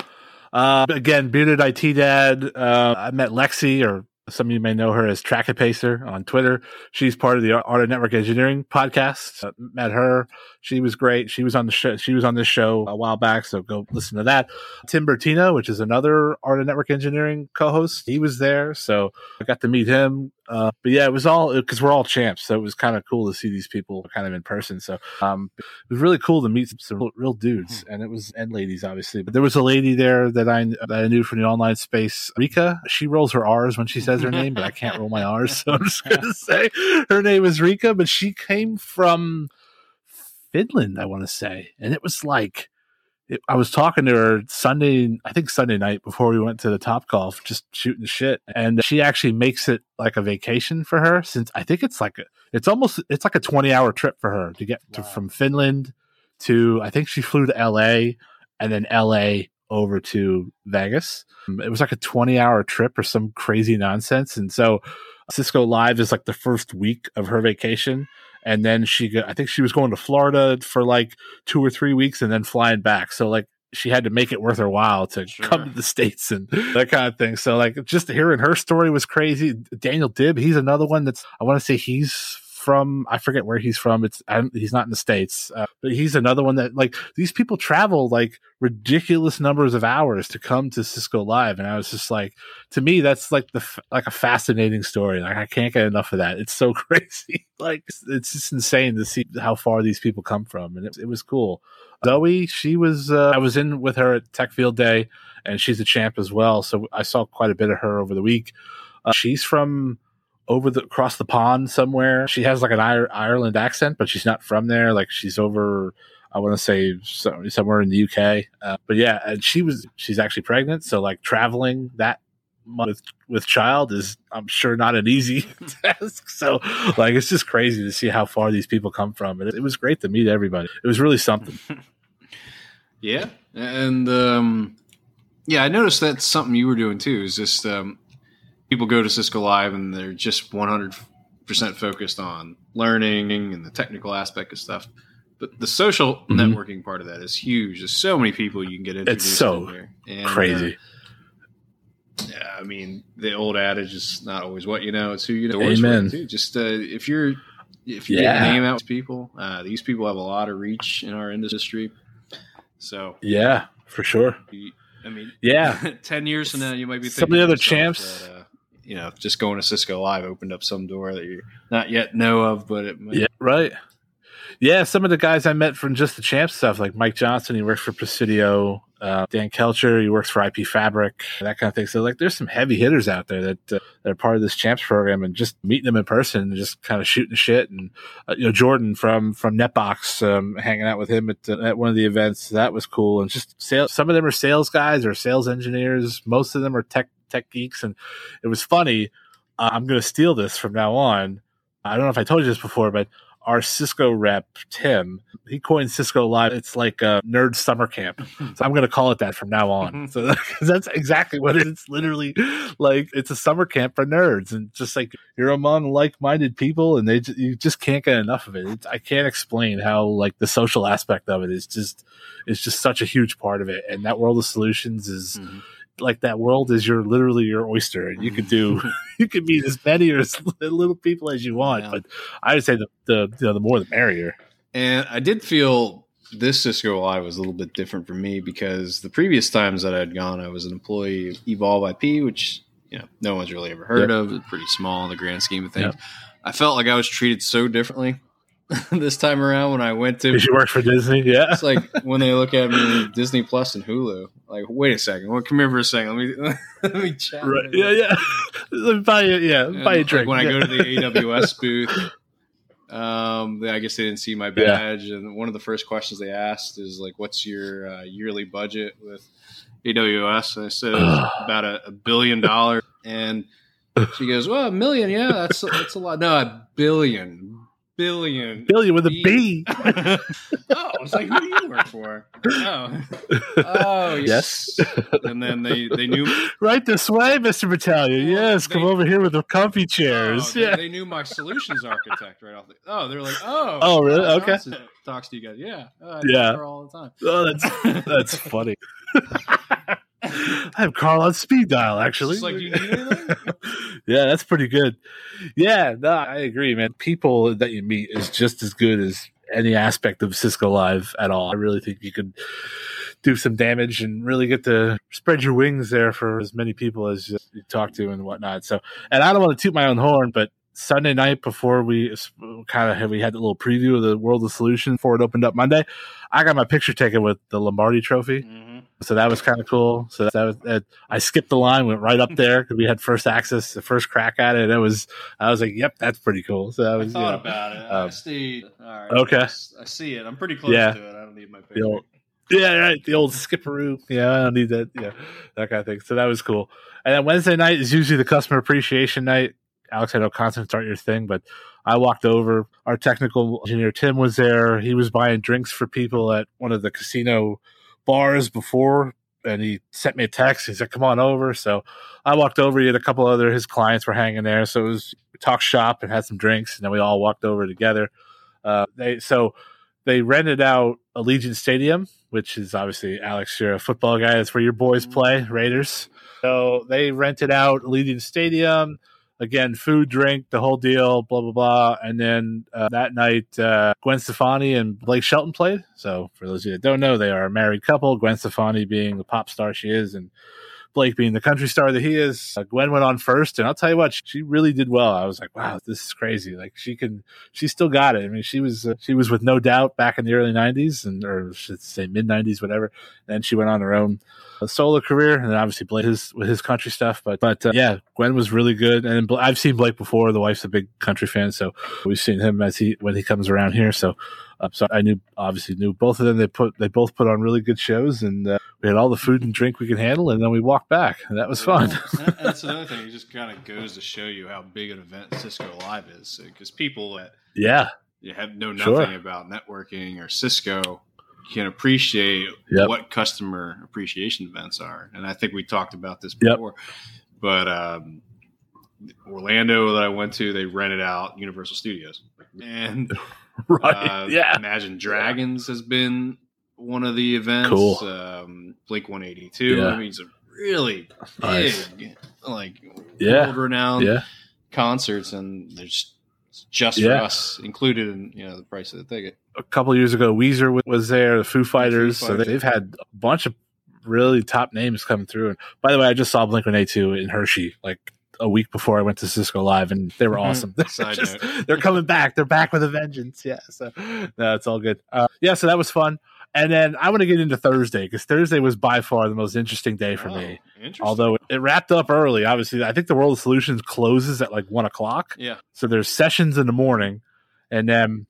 Uh, again, bearded IT dad. Uh, I met Lexi, or some of you may know her as Track Pacer on Twitter. She's part of the Art of Network Engineering podcast. Uh, met her. She was great. She was on the show. She was on this show a while back, so go listen to that. Tim Bertino, which is another Art of Network Engineering co-host, he was there, so I got to meet him. Uh, but yeah, it was all because we're all champs, so it was kind of cool to see these people kind of in person. So um, it was really cool to meet some, some real dudes, hmm. and it was and ladies obviously. But there was a lady there that I that I knew from the online space, Rika. She rolls her R's when she says her name, but I can't roll my R's, so I'm just gonna say her name is Rika. But she came from Finland, I want to say, and it was like it, I was talking to her Sunday, I think Sunday night before we went to the Top Golf, just shooting shit. And she actually makes it like a vacation for her since I think it's like a, it's almost it's like a 20 hour trip for her to get wow. to, from Finland to I think she flew to LA and then LA over to Vegas. Um, it was like a 20 hour trip or some crazy nonsense. And so Cisco Live is like the first week of her vacation and then she I think she was going to Florida for like two or three weeks and then flying back. So like she had to make it worth her while to sure. come to the states and that kind of thing. So like just hearing her story was crazy. Daniel Dib, he's another one that's I want to say he's from I forget where he's from. It's he's not in the states, uh, but he's another one that like these people travel like ridiculous numbers of hours to come to Cisco Live, and I was just like, to me, that's like the like a fascinating story. Like I can't get enough of that. It's so crazy. like it's just insane to see how far these people come from, and it, it was cool. Zoe, she was uh, I was in with her at Tech Field Day, and she's a champ as well. So I saw quite a bit of her over the week. Uh, she's from over the across the pond somewhere. She has like an Ireland accent, but she's not from there. Like she's over. I want to say somewhere in the UK. Uh, but yeah, and she was she's actually pregnant, so like traveling that with with child is I'm sure not an easy task. So like it's just crazy to see how far these people come from. And it, it was great to meet everybody. It was really something. yeah, and um, yeah, I noticed that's something you were doing too. Is just um, people go to Cisco Live and they're just 100 percent focused on learning and the technical aspect of stuff. But the social mm-hmm. networking part of that is huge. There's so many people you can get introduced it's so and, crazy. Uh, yeah, I mean, the old adage is not always what you know; it's who you know. Amen. Too. Just uh, if you're if you yeah. name out people, uh, these people have a lot of reach in our industry. So yeah, for sure. I mean, yeah, ten years from now, you might be some of the other champs. That, uh, you know, just going to Cisco Live opened up some door that you not yet know of, but it might. yeah, right. Yeah, some of the guys I met from just the champ stuff, like Mike Johnson, he works for Presidio. Uh, Dan Kelcher, he works for IP Fabric, that kind of thing. So, like, there's some heavy hitters out there that, uh, that are part of this champs program, and just meeting them in person, and just kind of shooting shit. And uh, you know, Jordan from from Netbox, um, hanging out with him at, uh, at one of the events, that was cool. And just sales, some of them are sales guys or sales engineers. Most of them are tech tech geeks, and it was funny. Uh, I'm going to steal this from now on. I don't know if I told you this before, but our Cisco rep, Tim, he coined Cisco Live. It's like a nerd summer camp. So I'm going to call it that from now on. so that's exactly what it is. It's literally like it's a summer camp for nerds and just like you're among like-minded people and they you just can't get enough of it. It's, I can't explain how like the social aspect of it is just it's just such a huge part of it. And that world of solutions is mm-hmm like that world is your literally your oyster and you could do you could meet as many or as little people as you want yeah. but i would say the the, you know, the more the merrier and i did feel this cisco live was a little bit different for me because the previous times that i'd gone i was an employee of evolve ip which you know no one's really ever heard yep. of it's pretty small in the grand scheme of things yep. i felt like i was treated so differently this time around when I went to. Did you work for Disney? Yeah. It's like when they look at me, Disney Plus and Hulu. Like, wait a second. Well, come here for a second. Let me let me chat. Right. Yeah, yeah. let buy you. Yeah, and buy a drink. Like when yeah. I go to the AWS booth, um, I guess they didn't see my badge, yeah. and one of the first questions they asked is like, "What's your uh, yearly budget with AWS?" And I said about a, a billion dollars, and she goes, "Well, a million, yeah, that's that's a lot. No, a billion, billion. Billion with a B. oh, it's like who do you work for? Oh, oh yes. And then they they knew right this way, Mister Battalion. Well, yes, they, come over here with the comfy oh, chairs. Oh, yeah, they, they, knew my solutions architect right off. The, oh, they're like, oh, oh, really? Okay. Talks to you guys. Yeah, oh, yeah, all the time. Oh, that's that's funny. I have Carl on speed dial, actually. Like, yeah, that's pretty good. Yeah, no, I agree, man. People that you meet is just as good as any aspect of Cisco Live at all. I really think you could do some damage and really get to spread your wings there for as many people as you talk to and whatnot. So, and I don't want to toot my own horn, but Sunday night before we kind of had, we had a little preview of the World of Solution before it opened up Monday, I got my picture taken with the Lombardi Trophy. Mm-hmm so that was kind of cool. So that was that, I skipped the line, went right up there because we had first access, the first crack at it. It was I was like, "Yep, that's pretty cool." So I was I thought you know, about it. Um, I see. All right, okay, I see it. I'm pretty close yeah. to it. I don't need my. Old, yeah, right. The old skipperoo. Yeah, I don't need that. Yeah, that kind of thing. So that was cool. And then Wednesday night is usually the customer appreciation night. Alex, I know constant start your thing, but I walked over. Our technical engineer Tim was there. He was buying drinks for people at one of the casino bars before and he sent me a text. He said, "Come on over." So I walked over. He had a couple other his clients were hanging there, so it was we talked shop and had some drinks, and then we all walked over together. Uh, they so they rented out Allegiant Stadium, which is obviously Alex, you're a football guy. That's where your boys mm-hmm. play, Raiders. So they rented out Allegiant Stadium. Again, food, drink, the whole deal, blah blah blah. And then uh, that night, uh, Gwen Stefani and Blake Shelton played. So for those of you that don't know, they are a married couple. Gwen Stefani being the pop star she is, and Blake being the country star that he is. Uh, Gwen went on first, and I'll tell you what, she really did well. I was like, wow, this is crazy. Like she can, she still got it. I mean, she was uh, she was with No Doubt back in the early '90s, and or should say mid '90s, whatever. And then she went on her own uh, solo career, and then obviously Blake his with his country stuff. But but uh, yeah, Gwen was really good, and I've seen Blake before. The wife's a big country fan, so we've seen him as he when he comes around here. So uh, so I knew obviously knew both of them. They put they both put on really good shows, and uh, we had all the food and drink we could handle, and then we walked back, and that was fun. that's another thing. It just kind of goes to show you how big an event Cisco Live is, because people that yeah you have know nothing sure. about networking or Cisco can appreciate yep. what customer appreciation events are, and I think we talked about this before, yep. but. Um, Orlando that I went to, they rented out Universal Studios, and right. Uh, yeah. Imagine Dragons has been one of the events. Cool. Um, Blink 182. Yeah. I mean, it's a really nice. big, like, yeah. world renowned yeah. concerts, and there's just yeah. for us included in you know the price of the ticket. A couple years ago, Weezer was there, the Foo Fighters, Foo Fighters. so they've had a bunch of really top names coming through. And by the way, I just saw Blink 182 in Hershey like a week before I went to Cisco Live, and they were mm-hmm. awesome. they're, just, they're coming back. They're back with a vengeance. Yeah, so no, it's all good. Uh, yeah, so that was fun. And then I want to get into Thursday because Thursday was by far the most interesting day for oh, me. Although it wrapped up early, obviously, I think the World of Solutions closes at like one o'clock. Yeah. So there's sessions in the morning, and then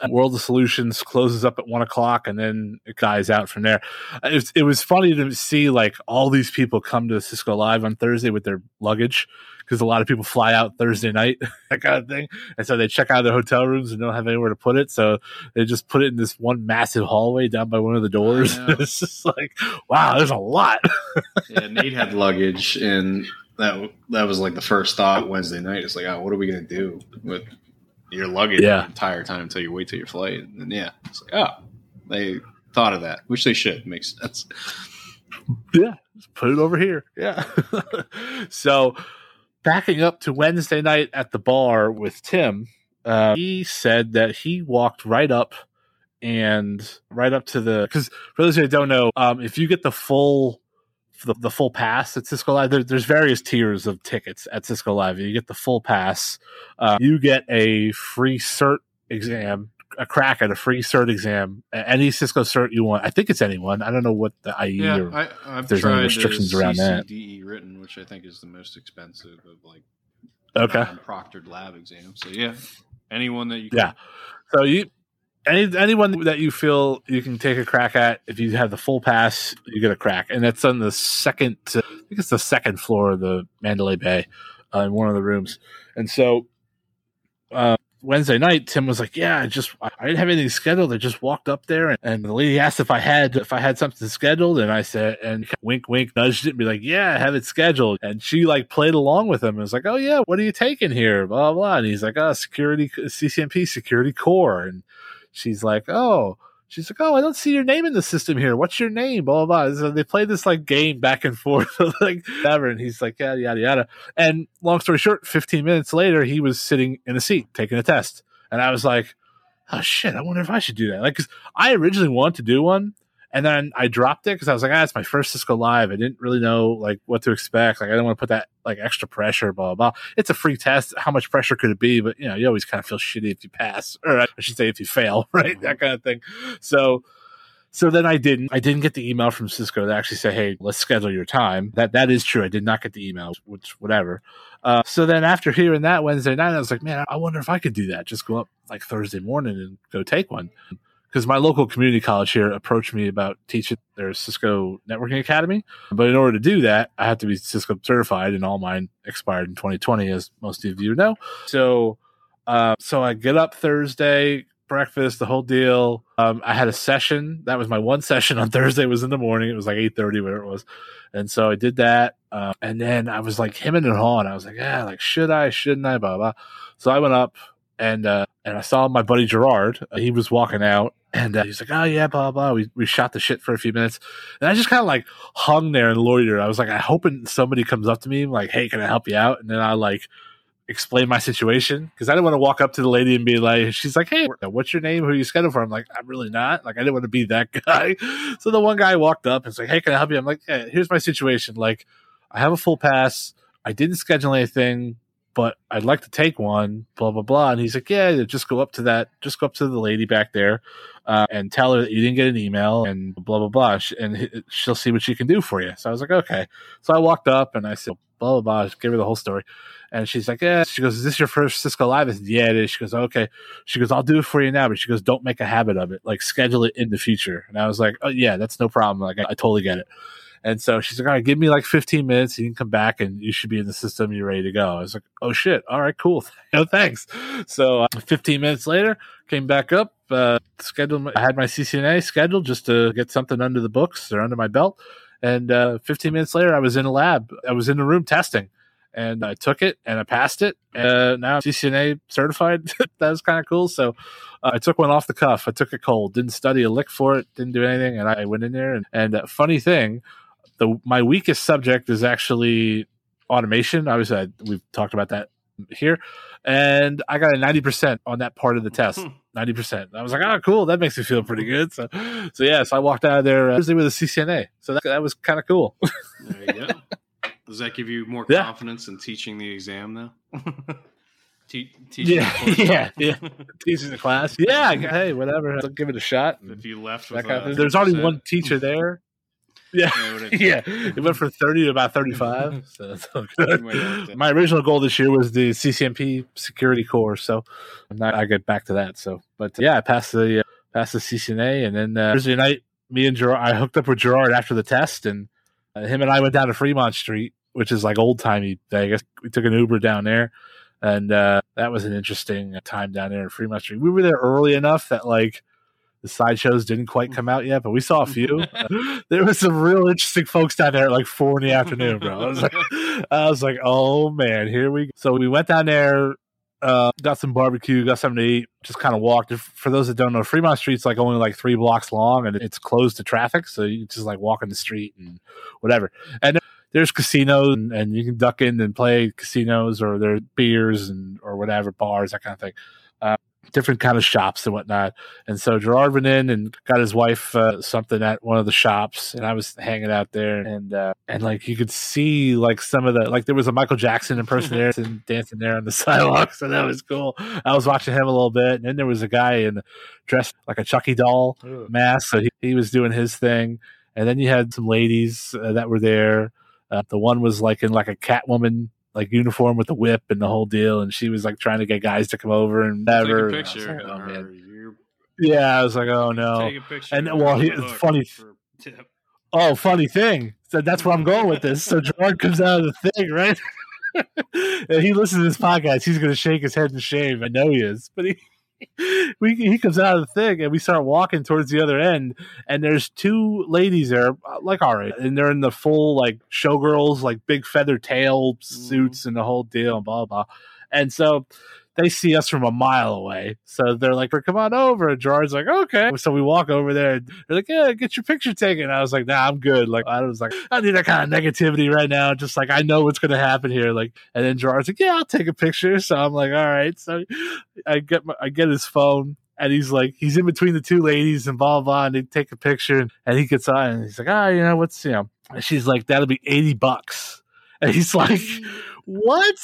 Uh, World of Solutions closes up at one o'clock, and then it dies out from there. Uh, it was, it was funny to see like all these people come to Cisco Live on Thursday with their luggage because a lot of people fly out Thursday night, that kind of thing, and so they check out their hotel rooms and don't have anywhere to put it, so they just put it in this one massive hallway down by one of the doors. it's just like, wow, there's a lot. yeah, Nate had luggage, and that that was like the first thought Wednesday night. It's like, oh, what are we gonna do with your luggage yeah. the entire time until you wait till your flight. And yeah, it's like, oh, they thought of that, which they should. Makes sense. Yeah, just put it over here. Yeah. so, backing up to Wednesday night at the bar with Tim, uh, he said that he walked right up and right up to the because for those who don't know, um, if you get the full the, the full pass at Cisco Live. There, there's various tiers of tickets at Cisco Live. You get the full pass. Uh, you get a free cert exam, a crack at a free cert exam, any Cisco cert you want. I think it's anyone. I don't know what the IE yeah, or I, have there's any restrictions around that. CCDE written, which I think is the most expensive of like okay proctored lab exams. So yeah, anyone that you can. yeah. So you any anyone that you feel you can take a crack at if you have the full pass you get a crack. And that's on the second i think it's the second floor of the mandalay bay uh, in one of the rooms. And so uh, wednesday night tim was like yeah i just i didn't have anything scheduled. I just walked up there and, and, the lady asked if i had if i had something scheduled. And i said and wink wink nudged it and be like yeah i have it scheduled. And she like played along with him and was like oh yeah what are you taking here? Blah blah. And he's like oh security CCNP, security core. And she's like, oh, she's like, oh, I don't see your name in the system here. What's your name? Blah blah. blah. So they play this like game back and forth, like whatever. And he's like, yada yada yada. And long story short, 15 minutes later, he was sitting in a seat taking a test, and I was like, oh shit, I wonder if I should do that. Like, cause I originally wanted to do one, and then I dropped it because I was like, ah, it's my first Cisco Live. I didn't really know like what to expect. Like, I didn't want to put that like extra pressure, blah, blah, blah. It's a free test. How much pressure could it be? But you know, you always kind of feel shitty if you pass, or I should say if you fail, right? That kind of thing. So, so then I didn't. I didn't get the email from Cisco to actually say, "Hey, let's schedule your time." That that is true. I did not get the email, which whatever. Uh, so then after hearing that Wednesday night, I was like, "Man, I wonder if I could do that. Just go up like Thursday morning and go take one." Because my local community college here approached me about teaching their Cisco Networking Academy. But in order to do that, I had to be Cisco certified, and all mine expired in 2020, as most of you know. So, uh, so I get up Thursday, breakfast, the whole deal. Um, I had a session. That was my one session on Thursday. It was in the morning. It was like 8:30, whatever it was. And so I did that. Uh, and then I was like hemming and hawing. I was like, yeah, like should I, shouldn't I, blah blah. So I went up and uh, and I saw my buddy Gerard. He was walking out And uh, he's like, oh, yeah, blah, blah. We, we shot the shit for a few minutes. And I just kind of like hung there and loitered. I was like, I hoping somebody comes up to me, like, hey, can I help you out? And then I like explain my situation because I didn't want to walk up to the lady and be like, she's like, hey, what's your name? Who are you scheduled for? I'm like, I'm really not. Like, I didn't want to be that guy. So the one guy walked up and was like, hey, can I help you? I'm like, yeah, here's my situation. Like, I have a full pass. I didn't schedule anything but I'd like to take one, blah, blah, blah. And he's like, yeah, just go up to that, just go up to the lady back there uh, and tell her that you didn't get an email and blah, blah, blah. And she'll see what she can do for you. So I was like, okay. So I walked up and I said, blah, blah, blah, give her the whole story. And she's like, yeah. She goes, is this your first Cisco Live? I said, yeah, it is. She goes, okay. She goes, I'll do it for you now. But she goes, don't make a habit of it. Like, schedule it in the future. And I was like, oh, yeah, that's no problem. Like, I, I totally get it. And so she's like, all right, give me like 15 minutes. You can come back and you should be in the system. You're ready to go. I was like, oh shit. All right, cool. no thanks. So uh, 15 minutes later, came back up, uh, scheduled. My, I had my CCNA scheduled just to get something under the books or under my belt. And uh, 15 minutes later, I was in a lab. I was in the room testing and I took it and I passed it. And now CCNA certified. that was kind of cool. So uh, I took one off the cuff. I took it cold. Didn't study a lick for it. Didn't do anything. And I went in there. And, and uh, funny thing, the my weakest subject is actually automation. Obviously, I, we've talked about that here, and I got a ninety percent on that part of the test. Hmm. Ninety percent. I was like, oh, cool. That makes me feel pretty good. So, so yeah. So I walked out of there uh, with a CCNA. So that, that was kind of cool. there you go. Does that give you more yeah. confidence in teaching the exam though? Te- yeah, yeah, yeah. Teaching the class. Yeah, hey, whatever. I'll give it a shot. If you left, with, kind there's only one teacher there. Yeah, yeah. It went from thirty to about thirty-five. so so. My original goal this year was the CCNP security course, so not, I get back to that. So, but yeah, I passed the uh, passed the CCNA, and then uh, Thursday night, me and Gerard, I hooked up with Gerard after the test, and uh, him and I went down to Fremont Street, which is like old timey Vegas. We took an Uber down there, and uh, that was an interesting time down there in Fremont Street. We were there early enough that like the sideshows didn't quite come out yet, but we saw a few. there was some real interesting folks down there at like four in the afternoon, bro. I was like, I was like, oh man, here we go. So we went down there, uh, got some barbecue, got something to eat, just kind of walked. For those that don't know, Fremont Street's like only like three blocks long and it's closed to traffic. So you just like walk in the street and whatever. And there's casinos and, and you can duck in and play casinos or there's beers and or whatever, bars, that kind of thing. Uh, different kind of shops and whatnot. And so Gerard went in and got his wife uh, something at one of the shops, and I was hanging out there, and uh, and like you could see like some of the like there was a Michael Jackson impersonator and dancing there on the sidewalk, so that was cool. I was watching him a little bit, and then there was a guy in dressed like a Chucky doll mask, so he, he was doing his thing, and then you had some ladies uh, that were there. Uh, the one was like in like a Catwoman like uniform with the whip and the whole deal, and she was like trying to get guys to come over and never. picture. Like, oh, yeah, I was like, oh no. Take a picture. And well, he, funny. Oh, funny thing. So that's where I'm going with this. So Gerard comes out of the thing, right? and he listens to this podcast. He's going to shake his head in shame. I know he is, but he we, he comes out of the thing and we start walking towards the other end and there's two ladies there uh, like all right and they're in the full like showgirls like big feather tail mm-hmm. suits mm. and the whole deal and blah blah and so they see us from a mile away. So they're like, come on over. And Gerard's like, okay. So we walk over there and they're like, yeah, get your picture taken. I was like, nah, I'm good. Like, I was like, I need that kind of negativity right now. Just like, I know what's going to happen here. Like, and then Gerard's like, yeah, I'll take a picture. So I'm like, all right. So I get my, I get his phone and he's like, he's in between the two ladies and blah, blah, and they take a picture and he gets on and he's like, ah, oh, you know, what's, you know, and she's like, that'll be 80 bucks. And he's like, what?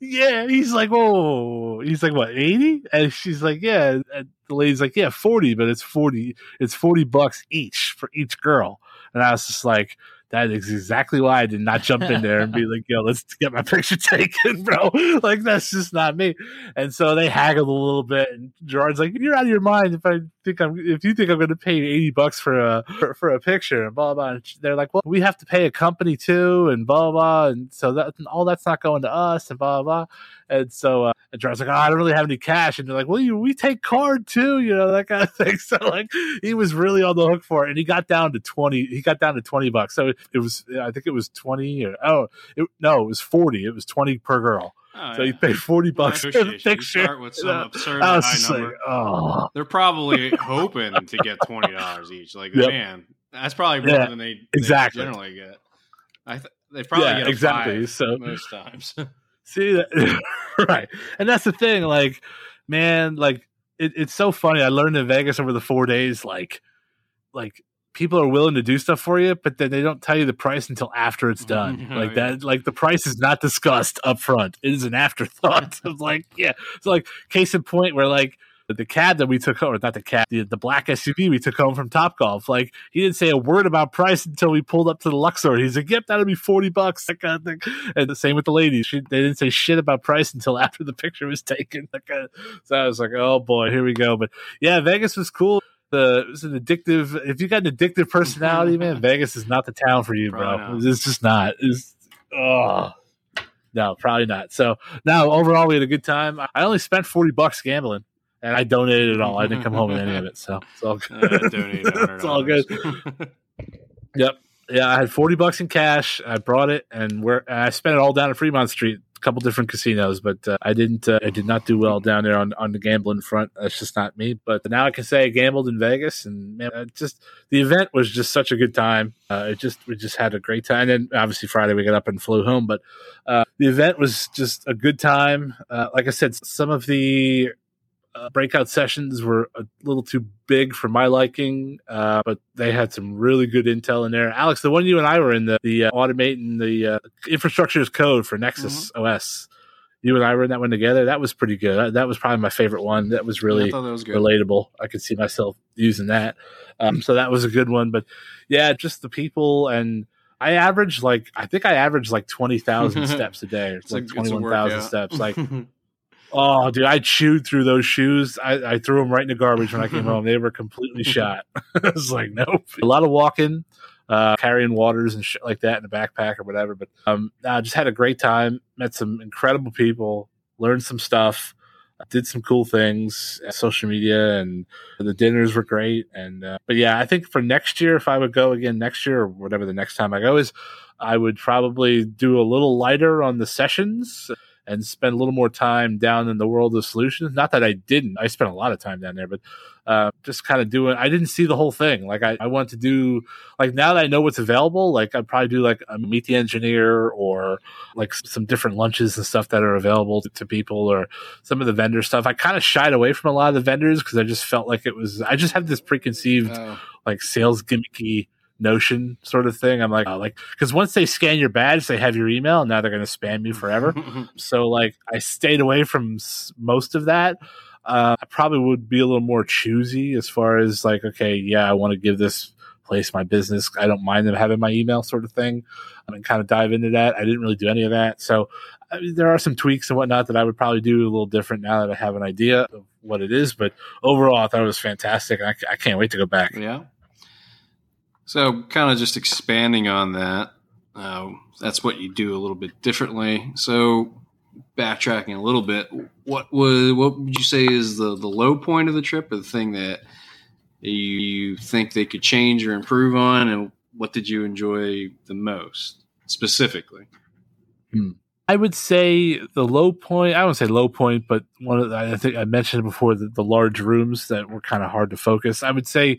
Yeah, he's like, oh, he's like, what, 80? And she's like, yeah. And the lady's like, yeah, 40, but it's 40, it's 40 bucks each for each girl. And I was just like, that is exactly why I did not jump in there and be like, yo, let's get my picture taken, bro. like, that's just not me. And so they haggled a little bit. And Gerard's like, you're out of your mind if I think I'm, if you think I'm going to pay 80 bucks for a, for, for, a picture and blah, blah. And they're like, well, we have to pay a company too and blah, blah. And so that, all that's not going to us and blah, blah. And so, uh, and Gerard's like, oh, I don't really have any cash. And they're like, well, you, we take card too, you know, that kind of thing. So like, he was really on the hook for it. And he got down to 20, he got down to 20 bucks. So it was, I think it was 20 or, oh, it, no, it was 40. It was 20 per girl. Oh, so yeah. you pay forty bucks for the picture. You start with some absurd high number. Like, oh. They're probably hoping to get twenty dollars each. Like yep. man, that's probably more yeah, than they, exactly. They generally get. I th- they probably yeah, get exactly. so most times. see that right, and that's the thing. Like, man, like it, it's so funny. I learned in Vegas over the four days, like, like people are willing to do stuff for you, but then they don't tell you the price until after it's mm-hmm. done. Oh, like yeah. that, like the price is not discussed up front. It is an afterthought. it's like, yeah. It's like case in point where like the cab that we took home, or not the cab, the, the black SUV we took home from Top Golf. Like he didn't say a word about price until we pulled up to the Luxor. He's like, "Yep, that'll be forty bucks." That kind of thing. And the same with the ladies. She, they didn't say shit about price until after the picture was taken. so I was like, "Oh boy, here we go." But yeah, Vegas was cool the it's an addictive. If you got an addictive personality, man, Vegas is not the town for you, bro. Not. It's just not. It's oh no, probably not. So now overall, we had a good time. I only spent forty bucks gambling, and I donated it all. I didn't come home with any of it, so it's all good. Uh, it's all good. yep. Yeah, I had forty bucks in cash. I brought it, and where I spent it all down at Fremont Street a couple different casinos, but uh, I didn't. Uh, I did not do well down there on, on the gambling front. That's just not me. But now I can say I gambled in Vegas, and man, just the event was just such a good time. Uh, it just we just had a great time. And then obviously Friday we got up and flew home, but uh, the event was just a good time. Uh, like I said, some of the uh, breakout sessions were a little too big for my liking, uh, but they had some really good intel in there. Alex, the one you and I were in, the, the uh, automating the uh, infrastructure as code for Nexus mm-hmm. OS. You and I were in that one together. That was pretty good. That was probably my favorite one. That was really yeah, that was relatable. I could see myself using that. Um, so that was a good one. But yeah, just the people and I averaged like I think I averaged like twenty thousand steps a day, it's like twenty one thousand steps. Like Oh, dude, I chewed through those shoes. I, I, threw them right in the garbage when I came home. They were completely shot. I was like, nope. A lot of walking, uh, carrying waters and shit like that in a backpack or whatever. But um, I just had a great time. Met some incredible people. Learned some stuff. Did some cool things. Social media and the dinners were great. And uh, but yeah, I think for next year, if I would go again next year or whatever the next time I go is, I would probably do a little lighter on the sessions and spend a little more time down in the world of solutions. Not that I didn't, I spent a lot of time down there, but uh, just kind of doing. I didn't see the whole thing. Like I, I want to do like now that I know what's available. Like I'd probably do like a meet the engineer or like some different lunches and stuff that are available to, to people or some of the vendor stuff. I kind of shied away from a lot of the vendors because I just felt like it was. I just had this preconceived oh. like sales gimmicky notion sort of thing. I'm like, uh, like because once they scan your badge, they have your email, and now they're going to spam you forever. so like, I stayed away from s- most of that. Uh, I probably would be a little more choosy as far as like, okay, yeah, I want to give this place my business. I don't mind them having my email, sort of thing, I and kind of dive into that. I didn't really do any of that, so I mean, there are some tweaks and whatnot that I would probably do a little different now that I have an idea of what it is. But overall, I thought it was fantastic, and I, I can't wait to go back. Yeah. So, kind of just expanding on that, uh, that's what you do a little bit differently. So, backtracking a little bit, what was what would you say is the the low point of the trip, or the thing that you think they could change or improve on, and what did you enjoy the most specifically? Hmm. I would say the low point. I wouldn't say low point, but one of the, I think I mentioned before the, the large rooms that were kind of hard to focus. I would say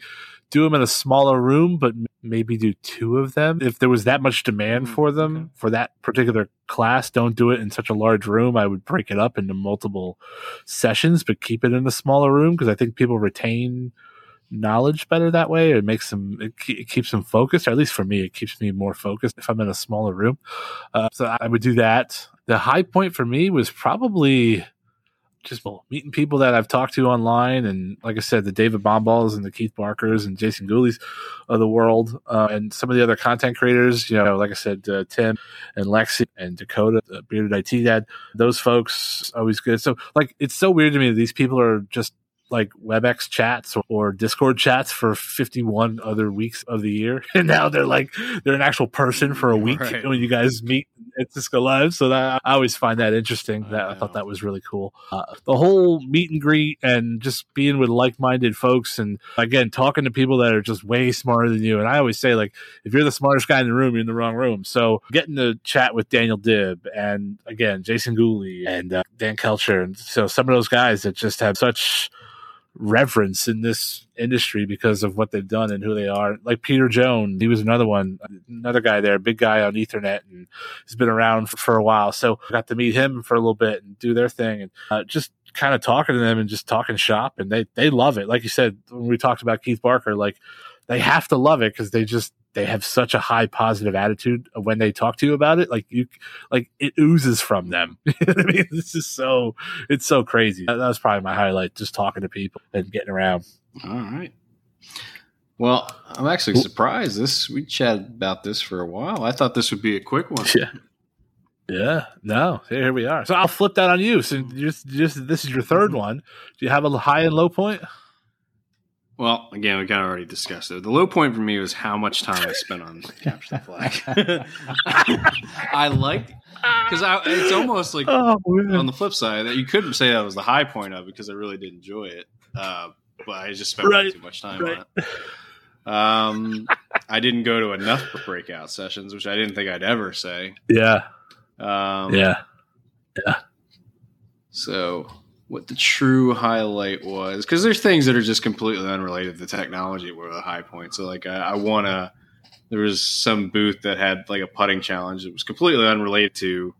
do them in a smaller room, but maybe do two of them. If there was that much demand mm, for them okay. for that particular class, don't do it in such a large room. I would break it up into multiple sessions, but keep it in a smaller room because I think people retain knowledge better that way. It makes them, it, it, keeps them focused, or at least for me, it keeps me more focused if I'm in a smaller room. Uh, so I would do that. The high point for me was probably just meeting people that I've talked to online, and like I said, the David Bombals and the Keith Barkers and Jason Gooleys of the world, uh, and some of the other content creators. You know, like I said, uh, Tim and Lexi and Dakota, the bearded IT dad. Those folks always good. So like, it's so weird to me that these people are just like WebEx chats or Discord chats for 51 other weeks of the year. And now they're like, they're an actual person for a week right. when you guys meet at Cisco Live. So that I always find that interesting. That I thought that was really cool. Uh, the whole meet and greet and just being with like minded folks and again, talking to people that are just way smarter than you. And I always say, like, if you're the smartest guy in the room, you're in the wrong room. So getting to chat with Daniel Dib and again, Jason Gooley and uh, Dan Kelcher. And so some of those guys that just have such reverence in this industry because of what they've done and who they are. Like Peter Jones, he was another one, another guy there, big guy on Ethernet, and he's been around for, for a while. So I got to meet him for a little bit and do their thing, and uh, just kind of talking to them and just talking shop, and they they love it. Like you said when we talked about Keith Barker, like they have to love it because they just they have such a high positive attitude when they talk to you about it. Like you, like it oozes from them. I mean, this is so it's so crazy. That, that was probably my highlight, just talking to people and getting around. All right. Well, I'm actually surprised. This we chatted about this for a while. I thought this would be a quick one. Yeah. Yeah, no, here we are. So I'll flip that on you. So just, just this is your third mm-hmm. one. Do you have a high and low point? Well, again, we kind of already discussed it. The low point for me was how much time I spent on capture the flag. I liked because it's almost like oh, on the flip side that you couldn't say that was the high point of it because I really did enjoy it, uh, but I just spent right. too much time right. on it. Um, I didn't go to enough breakout sessions, which I didn't think I'd ever say. Yeah. Um, yeah. Yeah. So what the true highlight was because there's things that are just completely unrelated to technology were the high point. So like I, I want to. There was some booth that had like a putting challenge that was completely unrelated to.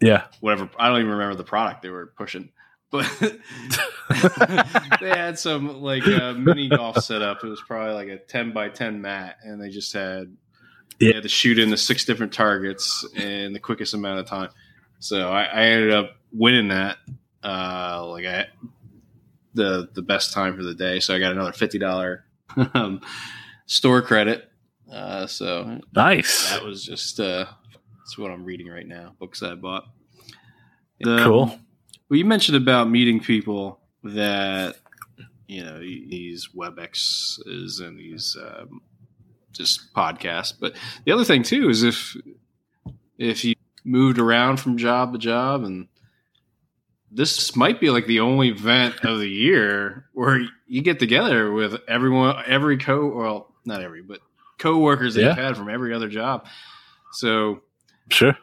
Yeah. Whatever. I don't even remember the product they were pushing, but they had some like uh, mini golf setup. It was probably like a ten by ten mat, and they just had yeah. they had to shoot in the six different targets in the quickest amount of time. So I, I ended up winning that uh, like I the the best time for the day. So I got another fifty dollar um, store credit. Uh, so nice. That was just uh, that's what I'm reading right now. Books I bought. The, cool. Well, you mentioned about meeting people that you know these WebExes and these um, just podcasts. But the other thing too is if if you moved around from job to job and this might be like the only event of the year where you get together with everyone, every co, well, not every, but co-workers that yeah. you've had from every other job. So, sure.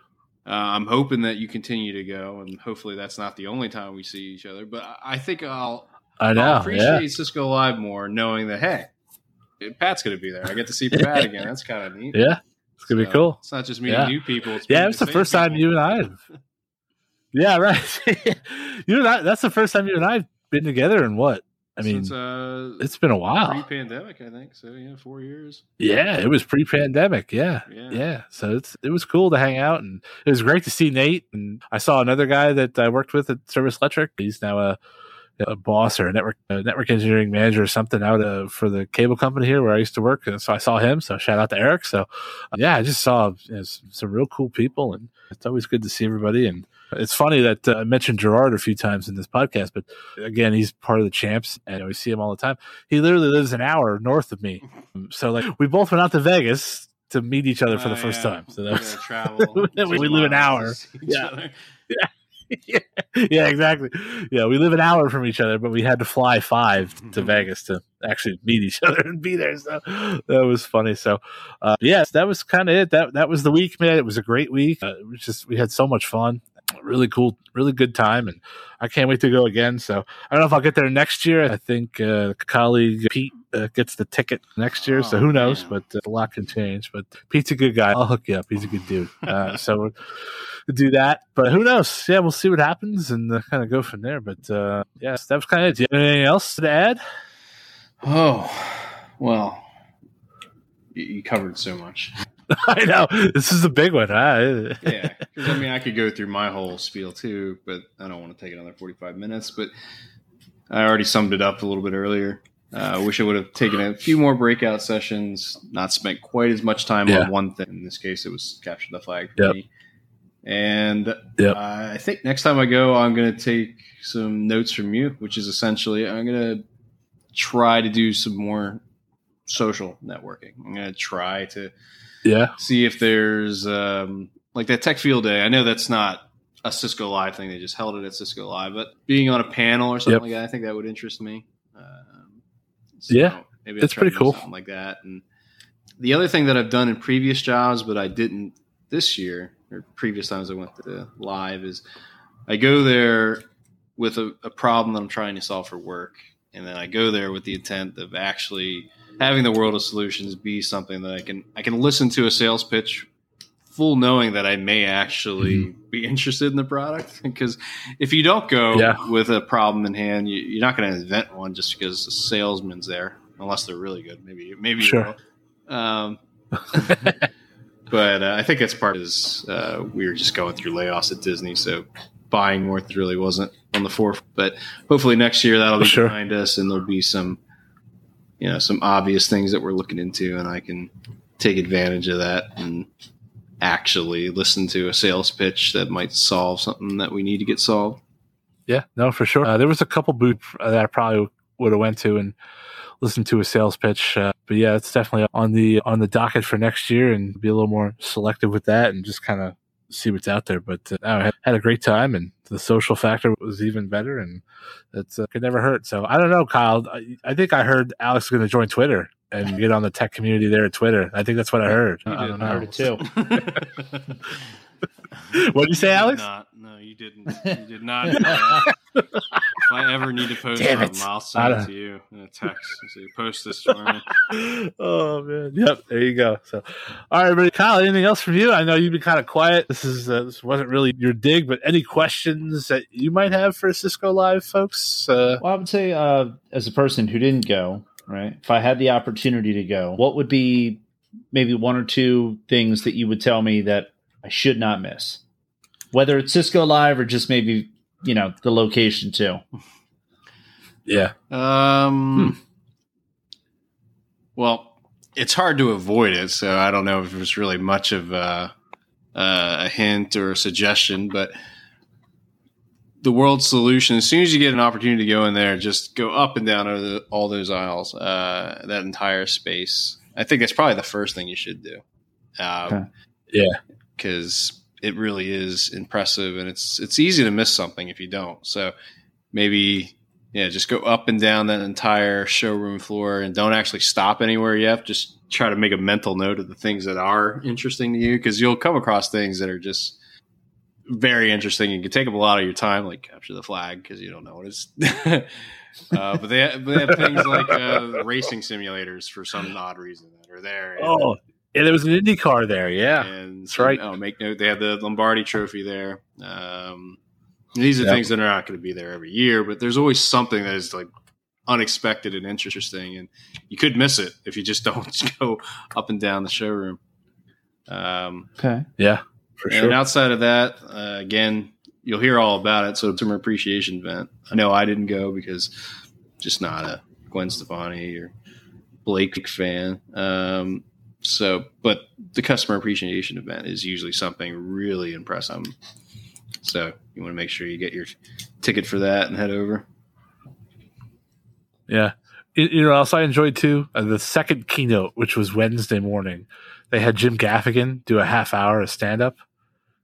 Uh, I'm hoping that you continue to go, and hopefully that's not the only time we see each other. But I think I'll, I know, I'll appreciate yeah. Cisco Live more, knowing that hey, Pat's going to be there. I get to see Pat again. That's kind of neat. Yeah, it's gonna so, be cool. It's not just meeting yeah. new people. It's yeah, it's the, the first people. time you and I have yeah, right. you know that that's the first time you and I've been together in what? I mean, Since, uh, it's been a while. Pre-pandemic, I think. So yeah, four years. Yeah, it was pre-pandemic. Yeah, yeah, yeah. So it's it was cool to hang out, and it was great to see Nate. And I saw another guy that I worked with at Service Electric. He's now a a boss or a network a network engineering manager or something out of, for the cable company here where I used to work. And so I saw him. So shout out to Eric. So uh, yeah, I just saw you know, some, some real cool people, and it's always good to see everybody. And it's funny that uh, I mentioned Gerard a few times in this podcast, but again, he's part of the champs, and we see him all the time. He literally lives an hour north of me, so like we both went out to Vegas to meet each other for the oh, first yeah. time. So that was travel. we live an hour. Yeah. yeah. Yeah, yeah, exactly. Yeah, we live an hour from each other, but we had to fly five to mm-hmm. Vegas to actually meet each other and be there. So that was funny. So, uh, yes, that was kind of it. That that was the week, man. It was a great week. Uh, it was just we had so much fun really cool, really good time, and I can't wait to go again. So I don't know if I'll get there next year. I think uh, colleague Pete uh, gets the ticket next year, oh, so who knows? Man. But uh, a lot can change. But Pete's a good guy. I'll hook you up. He's a good dude. Uh, so we'll do that. But who knows? Yeah, we'll see what happens and uh, kind of go from there. But uh, yes, that was kind of it. Do you have anything else to add? Oh, well, you covered so much. I know this is a big one. Huh? yeah, because I mean, I could go through my whole spiel too, but I don't want to take another forty-five minutes. But I already summed it up a little bit earlier. Uh, I wish I would have taken a few more breakout sessions, not spent quite as much time yeah. on one thing. In this case, it was capture the flag for yep. me. And yep. uh, I think next time I go, I'm going to take some notes from you, which is essentially I'm going to try to do some more social networking. I'm going to try to yeah see if there's um, like that tech field day. I know that's not a Cisco Live thing; they just held it at Cisco Live. But being on a panel or something yep. like that, I think that would interest me. Um, so yeah, maybe it's pretty cool, something like that. And the other thing that I've done in previous jobs, but I didn't this year or previous times I went to live, is I go there with a, a problem that I'm trying to solve for work, and then I go there with the intent of actually having the world of solutions be something that I can I can listen to a sales pitch full knowing that I may actually mm-hmm. be interested in the product. because if you don't go yeah. with a problem in hand, you, are not going to invent one just because the salesman's there, unless they're really good. Maybe maybe sure. Um, but uh, I think that's part this. Uh, we were just going through layoffs at Disney, so buying more really wasn't on the forefront. But hopefully next year that'll be sure. behind us, and there'll be some, you know, some obvious things that we're looking into, and I can take advantage of that and actually listen to a sales pitch that might solve something that we need to get solved. Yeah, no, for sure. Uh, there was a couple booths that I probably would have went to and listened to a sales pitch. Uh, but yeah, it's definitely on the on the docket for next year, and be a little more selective with that, and just kind of see what's out there. But uh, I had a great time, and the social factor was even better, and it uh, could never hurt. So I don't know, Kyle. I, I think I heard Alex is going to join Twitter and get on the tech community there at Twitter. I think that's what I heard. You I don't know. I heard it too. what did you say, Alex? Not, no, you didn't. You did not. if I ever need to post something, I'll send it to you in a text. So you post this for me. oh man, yep. There you go. So, all right, everybody. Kyle, anything else from you? I know you've been kind of quiet. This is uh, this wasn't really your dig, but any questions that you might have for Cisco Live folks? Uh, well, I would say, uh, as a person who didn't go, right? If I had the opportunity to go, what would be maybe one or two things that you would tell me that I should not miss? Whether it's Cisco Live or just maybe, you know, the location too. Yeah. Um hmm. Well, it's hard to avoid it, so I don't know if it's really much of a, a hint or a suggestion, but the world solution. As soon as you get an opportunity to go in there, just go up and down the, all those aisles, uh, that entire space. I think that's probably the first thing you should do. Um, okay. Yeah, because it really is impressive, and it's it's easy to miss something if you don't. So maybe yeah, just go up and down that entire showroom floor, and don't actually stop anywhere yet. Just try to make a mental note of the things that are interesting to you, because you'll come across things that are just very interesting. You can take up a lot of your time, like capture the flag because you don't know what it's. uh, but they have, they have things like uh, racing simulators for some odd reason that are there. Oh, yeah, there was an Indy car there. Yeah, and that's right. Oh, make note. They have the Lombardi Trophy there. Um, these are yep. things that are not going to be there every year, but there's always something that is like unexpected and interesting, and you could miss it if you just don't go up and down the showroom. Um, okay. Yeah. For and sure. outside of that, uh, again, you'll hear all about it. So it's an appreciation event. I know I didn't go because just not a Gwen Stefani or Blake fan. Um, so, but the customer appreciation event is usually something really impressive. So you want to make sure you get your ticket for that and head over. Yeah. You know, else I enjoyed too uh, the second keynote, which was Wednesday morning. They had Jim Gaffigan do a half hour of stand up.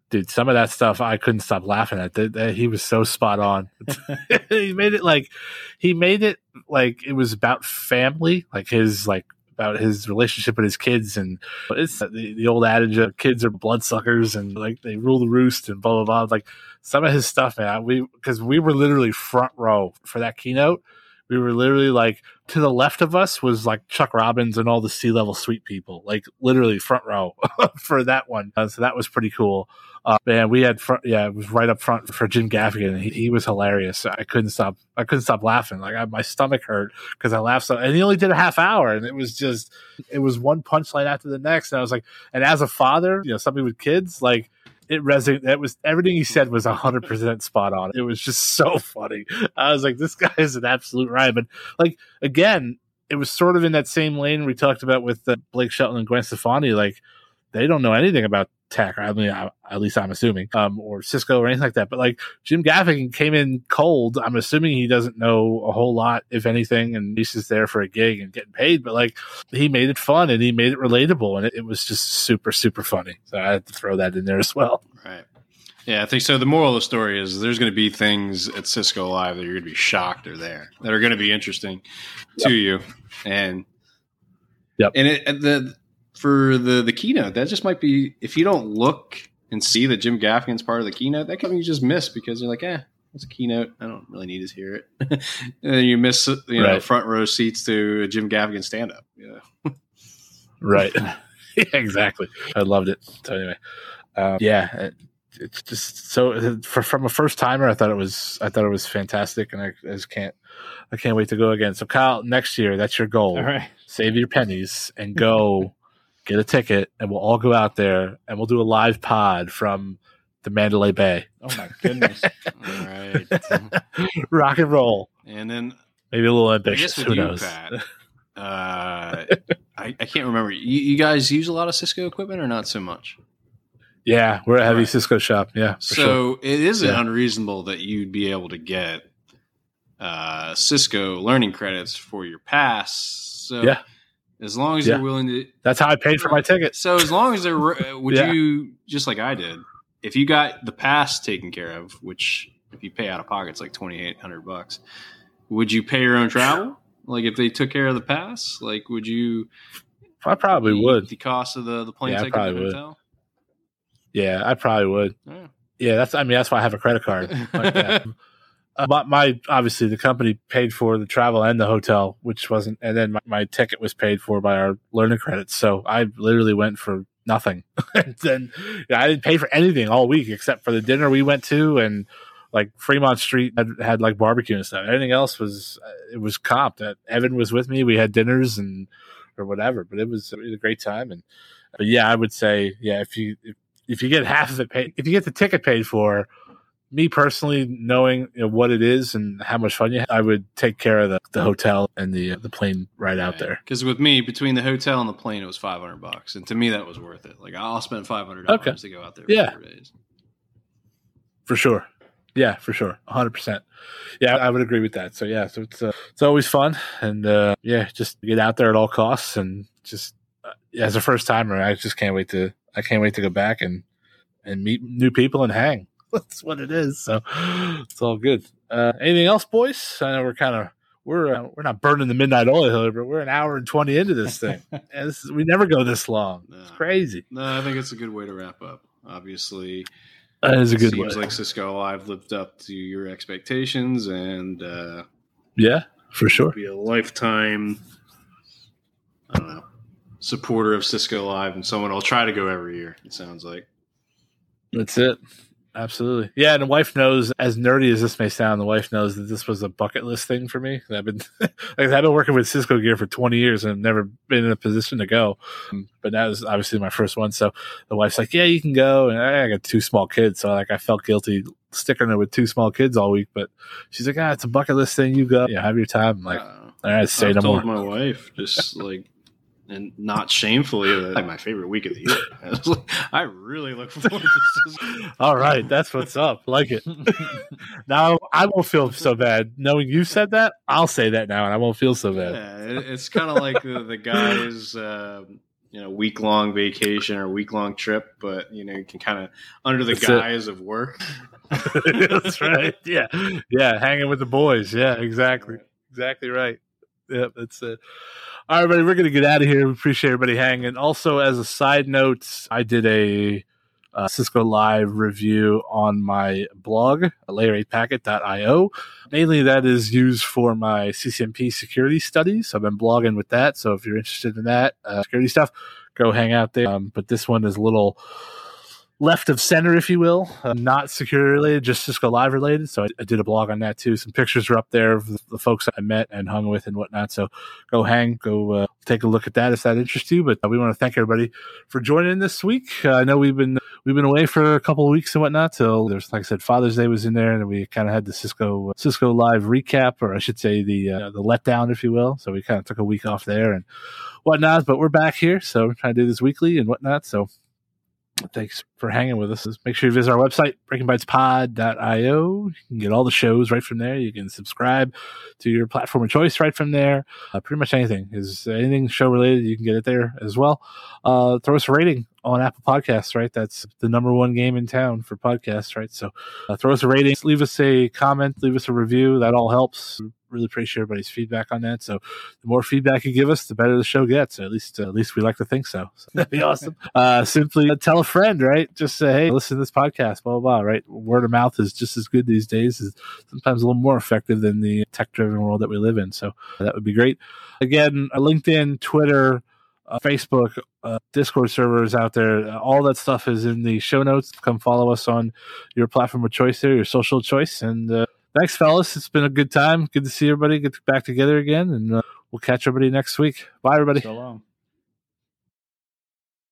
Dude, some of that stuff I couldn't stop laughing at. He was so spot on. he made it like he made it like it was about family, like his like about his relationship with his kids and it's the, the old adage of kids are bloodsuckers and like they rule the roost and blah blah blah. Like some of his stuff, man. We because we were literally front row for that keynote we were literally like to the left of us was like Chuck Robbins and all the C-level suite people, like literally front row for that one. Uh, so that was pretty cool. Uh, man, we had front, yeah, it was right up front for Jim Gaffigan. He, he was hilarious. I couldn't stop. I couldn't stop laughing. Like I, my stomach hurt because I laughed so. And he only did a half hour, and it was just, it was one punchline after the next. And I was like, and as a father, you know, somebody with kids, like it resonated. It was everything he said was hundred percent spot on. It was just so funny. I was like, this guy is an absolute riot. But like again, it was sort of in that same lane we talked about with uh, Blake Shelton and Gwen Stefani. Like they don't know anything about tech. I mean, I, at least I'm assuming, um, or Cisco or anything like that. But like Jim Gaffigan came in cold. I'm assuming he doesn't know a whole lot, if anything, and he's just there for a gig and getting paid. But like he made it fun and he made it relatable, and it, it was just super super funny. So I had to throw that in there as well. Right. Yeah, I think so. The moral of the story is there's going to be things at Cisco Live that you're going to be shocked are there that are going to be interesting yep. to you, and yep. and it, the for the the keynote that just might be if you don't look and see that Jim Gaffigan's part of the keynote, that can be just miss because you're like, eh, it's a keynote. I don't really need to hear it, and then you miss you know right. front row seats to a Jim Gaffigan stand up. Yeah, right. yeah, exactly. I loved it. So anyway, um, yeah it's just so for, from a first timer, I thought it was I thought it was fantastic, and I, I, just can't I can't wait to go again. So Kyle, next year, that's your goal. All right, save your pennies and go get a ticket, and we'll all go out there and we'll do a live pod from the Mandalay Bay. Oh my goodness! all right, rock and roll, and then maybe a little ambitious. Who you, knows? Pat, uh, I, I can't remember. You, you guys use a lot of Cisco equipment or not so much? Yeah, we're a heavy right. Cisco shop. Yeah. So sure. it isn't yeah. unreasonable that you'd be able to get uh, Cisco learning credits for your pass. So yeah. As long as yeah. you're willing to. That's how I paid for my ticket. So as long as they're, would yeah. you just like I did? If you got the pass taken care of, which if you pay out of pocket, it's like twenty eight hundred bucks. Would you pay your own travel? Like if they took care of the pass, like would you? I probably would. The cost of the the plane yeah, ticket to the hotel. Yeah, I probably would. Yeah. yeah, that's. I mean, that's why I have a credit card. Like uh, my, my, obviously the company paid for the travel and the hotel, which wasn't, and then my, my ticket was paid for by our learning credits. So I literally went for nothing. and then I didn't pay for anything all week except for the dinner we went to and like Fremont Street had, had like barbecue and stuff. Anything else was uh, it was comp. That uh, Evan was with me. We had dinners and or whatever. But it was, it was a great time. And but yeah, I would say yeah if you if, if you get half of it paid, if you get the ticket paid for, me personally, knowing you know, what it is and how much fun you have, I would take care of the, the hotel and the the plane right out there. Because with me, between the hotel and the plane, it was five hundred bucks, and to me, that was worth it. Like I'll spend five hundred dollars okay. to go out there. For yeah, days. for sure. Yeah, for sure, hundred percent. Yeah, I would agree with that. So yeah, so it's uh, it's always fun, and uh, yeah, just get out there at all costs, and just uh, as a first timer, I just can't wait to I can't wait to go back and and meet new people and hang. That's what it is. So it's all good. Uh, anything else, boys? I know we're kind of we're uh, we're not burning the midnight oil here, but we're an hour and twenty into this thing. and this is, we never go this long. No. It's crazy. No, I think it's a good way to wrap up. Obviously, that is a good. Seems way. like Cisco Live lived up to your expectations, and uh, yeah, for sure, be a lifetime. I don't know supporter of Cisco Live, and someone I'll try to go every year. It sounds like. That's it. Absolutely. Yeah, and the wife knows, as nerdy as this may sound, the wife knows that this was a bucket list thing for me. I've been like, I've been working with Cisco gear for 20 years and I've never been in a position to go. But that was obviously my first one. So the wife's like, Yeah, you can go. And I got two small kids, so like I felt guilty sticking there with two small kids all week. But she's like, Ah, it's a bucket list thing. You go. Yeah, have your time. I'm like, uh, all right, say I've no told more. my wife just like and not shamefully like my favorite week of the year. I really look forward to this. All right, that's what's up. Like it. now I won't feel so bad knowing you said that. I'll say that now, and I won't feel so bad. Yeah, it's kind of like the, the guy's. Uh, you know, week long vacation or week long trip, but you know, you can kind of under the That's guise it. of work. That's right. Yeah, yeah, hanging with the boys. Yeah, exactly, exactly right. Yep, that's it. All right, everybody, we're going to get out of here. We appreciate everybody hanging. Also, as a side note, I did a uh, Cisco Live review on my blog, layer8packet.io. Mainly, that is used for my CCNP security studies. So I've been blogging with that. So, if you're interested in that uh, security stuff, go hang out there. Um, but this one is a little left of center, if you will, uh, not security related, just Cisco Live related. So I, I, did a blog on that too. Some pictures are up there of the, the folks I met and hung with and whatnot. So go hang, go uh, take a look at that if that interests you. But uh, we want to thank everybody for joining this week. Uh, I know we've been we've been away for a couple of weeks and whatnot. So there's like I said, Father's Day was in there, and we kind of had the Cisco uh, Cisco Live recap, or I should say the uh, the letdown, if you will. So we kind of took a week off there and whatnot. But we're back here, so we're trying to do this weekly and whatnot. So thanks for hanging with us. Make sure you visit our website, breakingbytespod.io. You can get all the shows right from there. You can subscribe to your platform of choice right from there. Uh, pretty much anything is anything show related, you can get it there as well. Uh, throw us a rating on Apple Podcasts, right? That's the number one game in town for podcasts, right? So uh, throw us a rating, leave us a comment, leave us a review. That all helps really appreciate everybody's feedback on that. So the more feedback you give us, the better the show gets. At least, uh, at least we like to think so. so that'd be awesome. Uh, simply tell a friend, right? Just say, hey, listen to this podcast, blah, blah, blah, right? Word of mouth is just as good these days, is sometimes a little more effective than the tech driven world that we live in. So that would be great. Again, LinkedIn, Twitter, uh, Facebook, uh, Discord servers out there. Uh, all that stuff is in the show notes. Come follow us on your platform of choice there, your social choice. And uh, thanks, fellas. It's been a good time. Good to see everybody get back together again. And uh, we'll catch everybody next week. Bye, everybody. So long.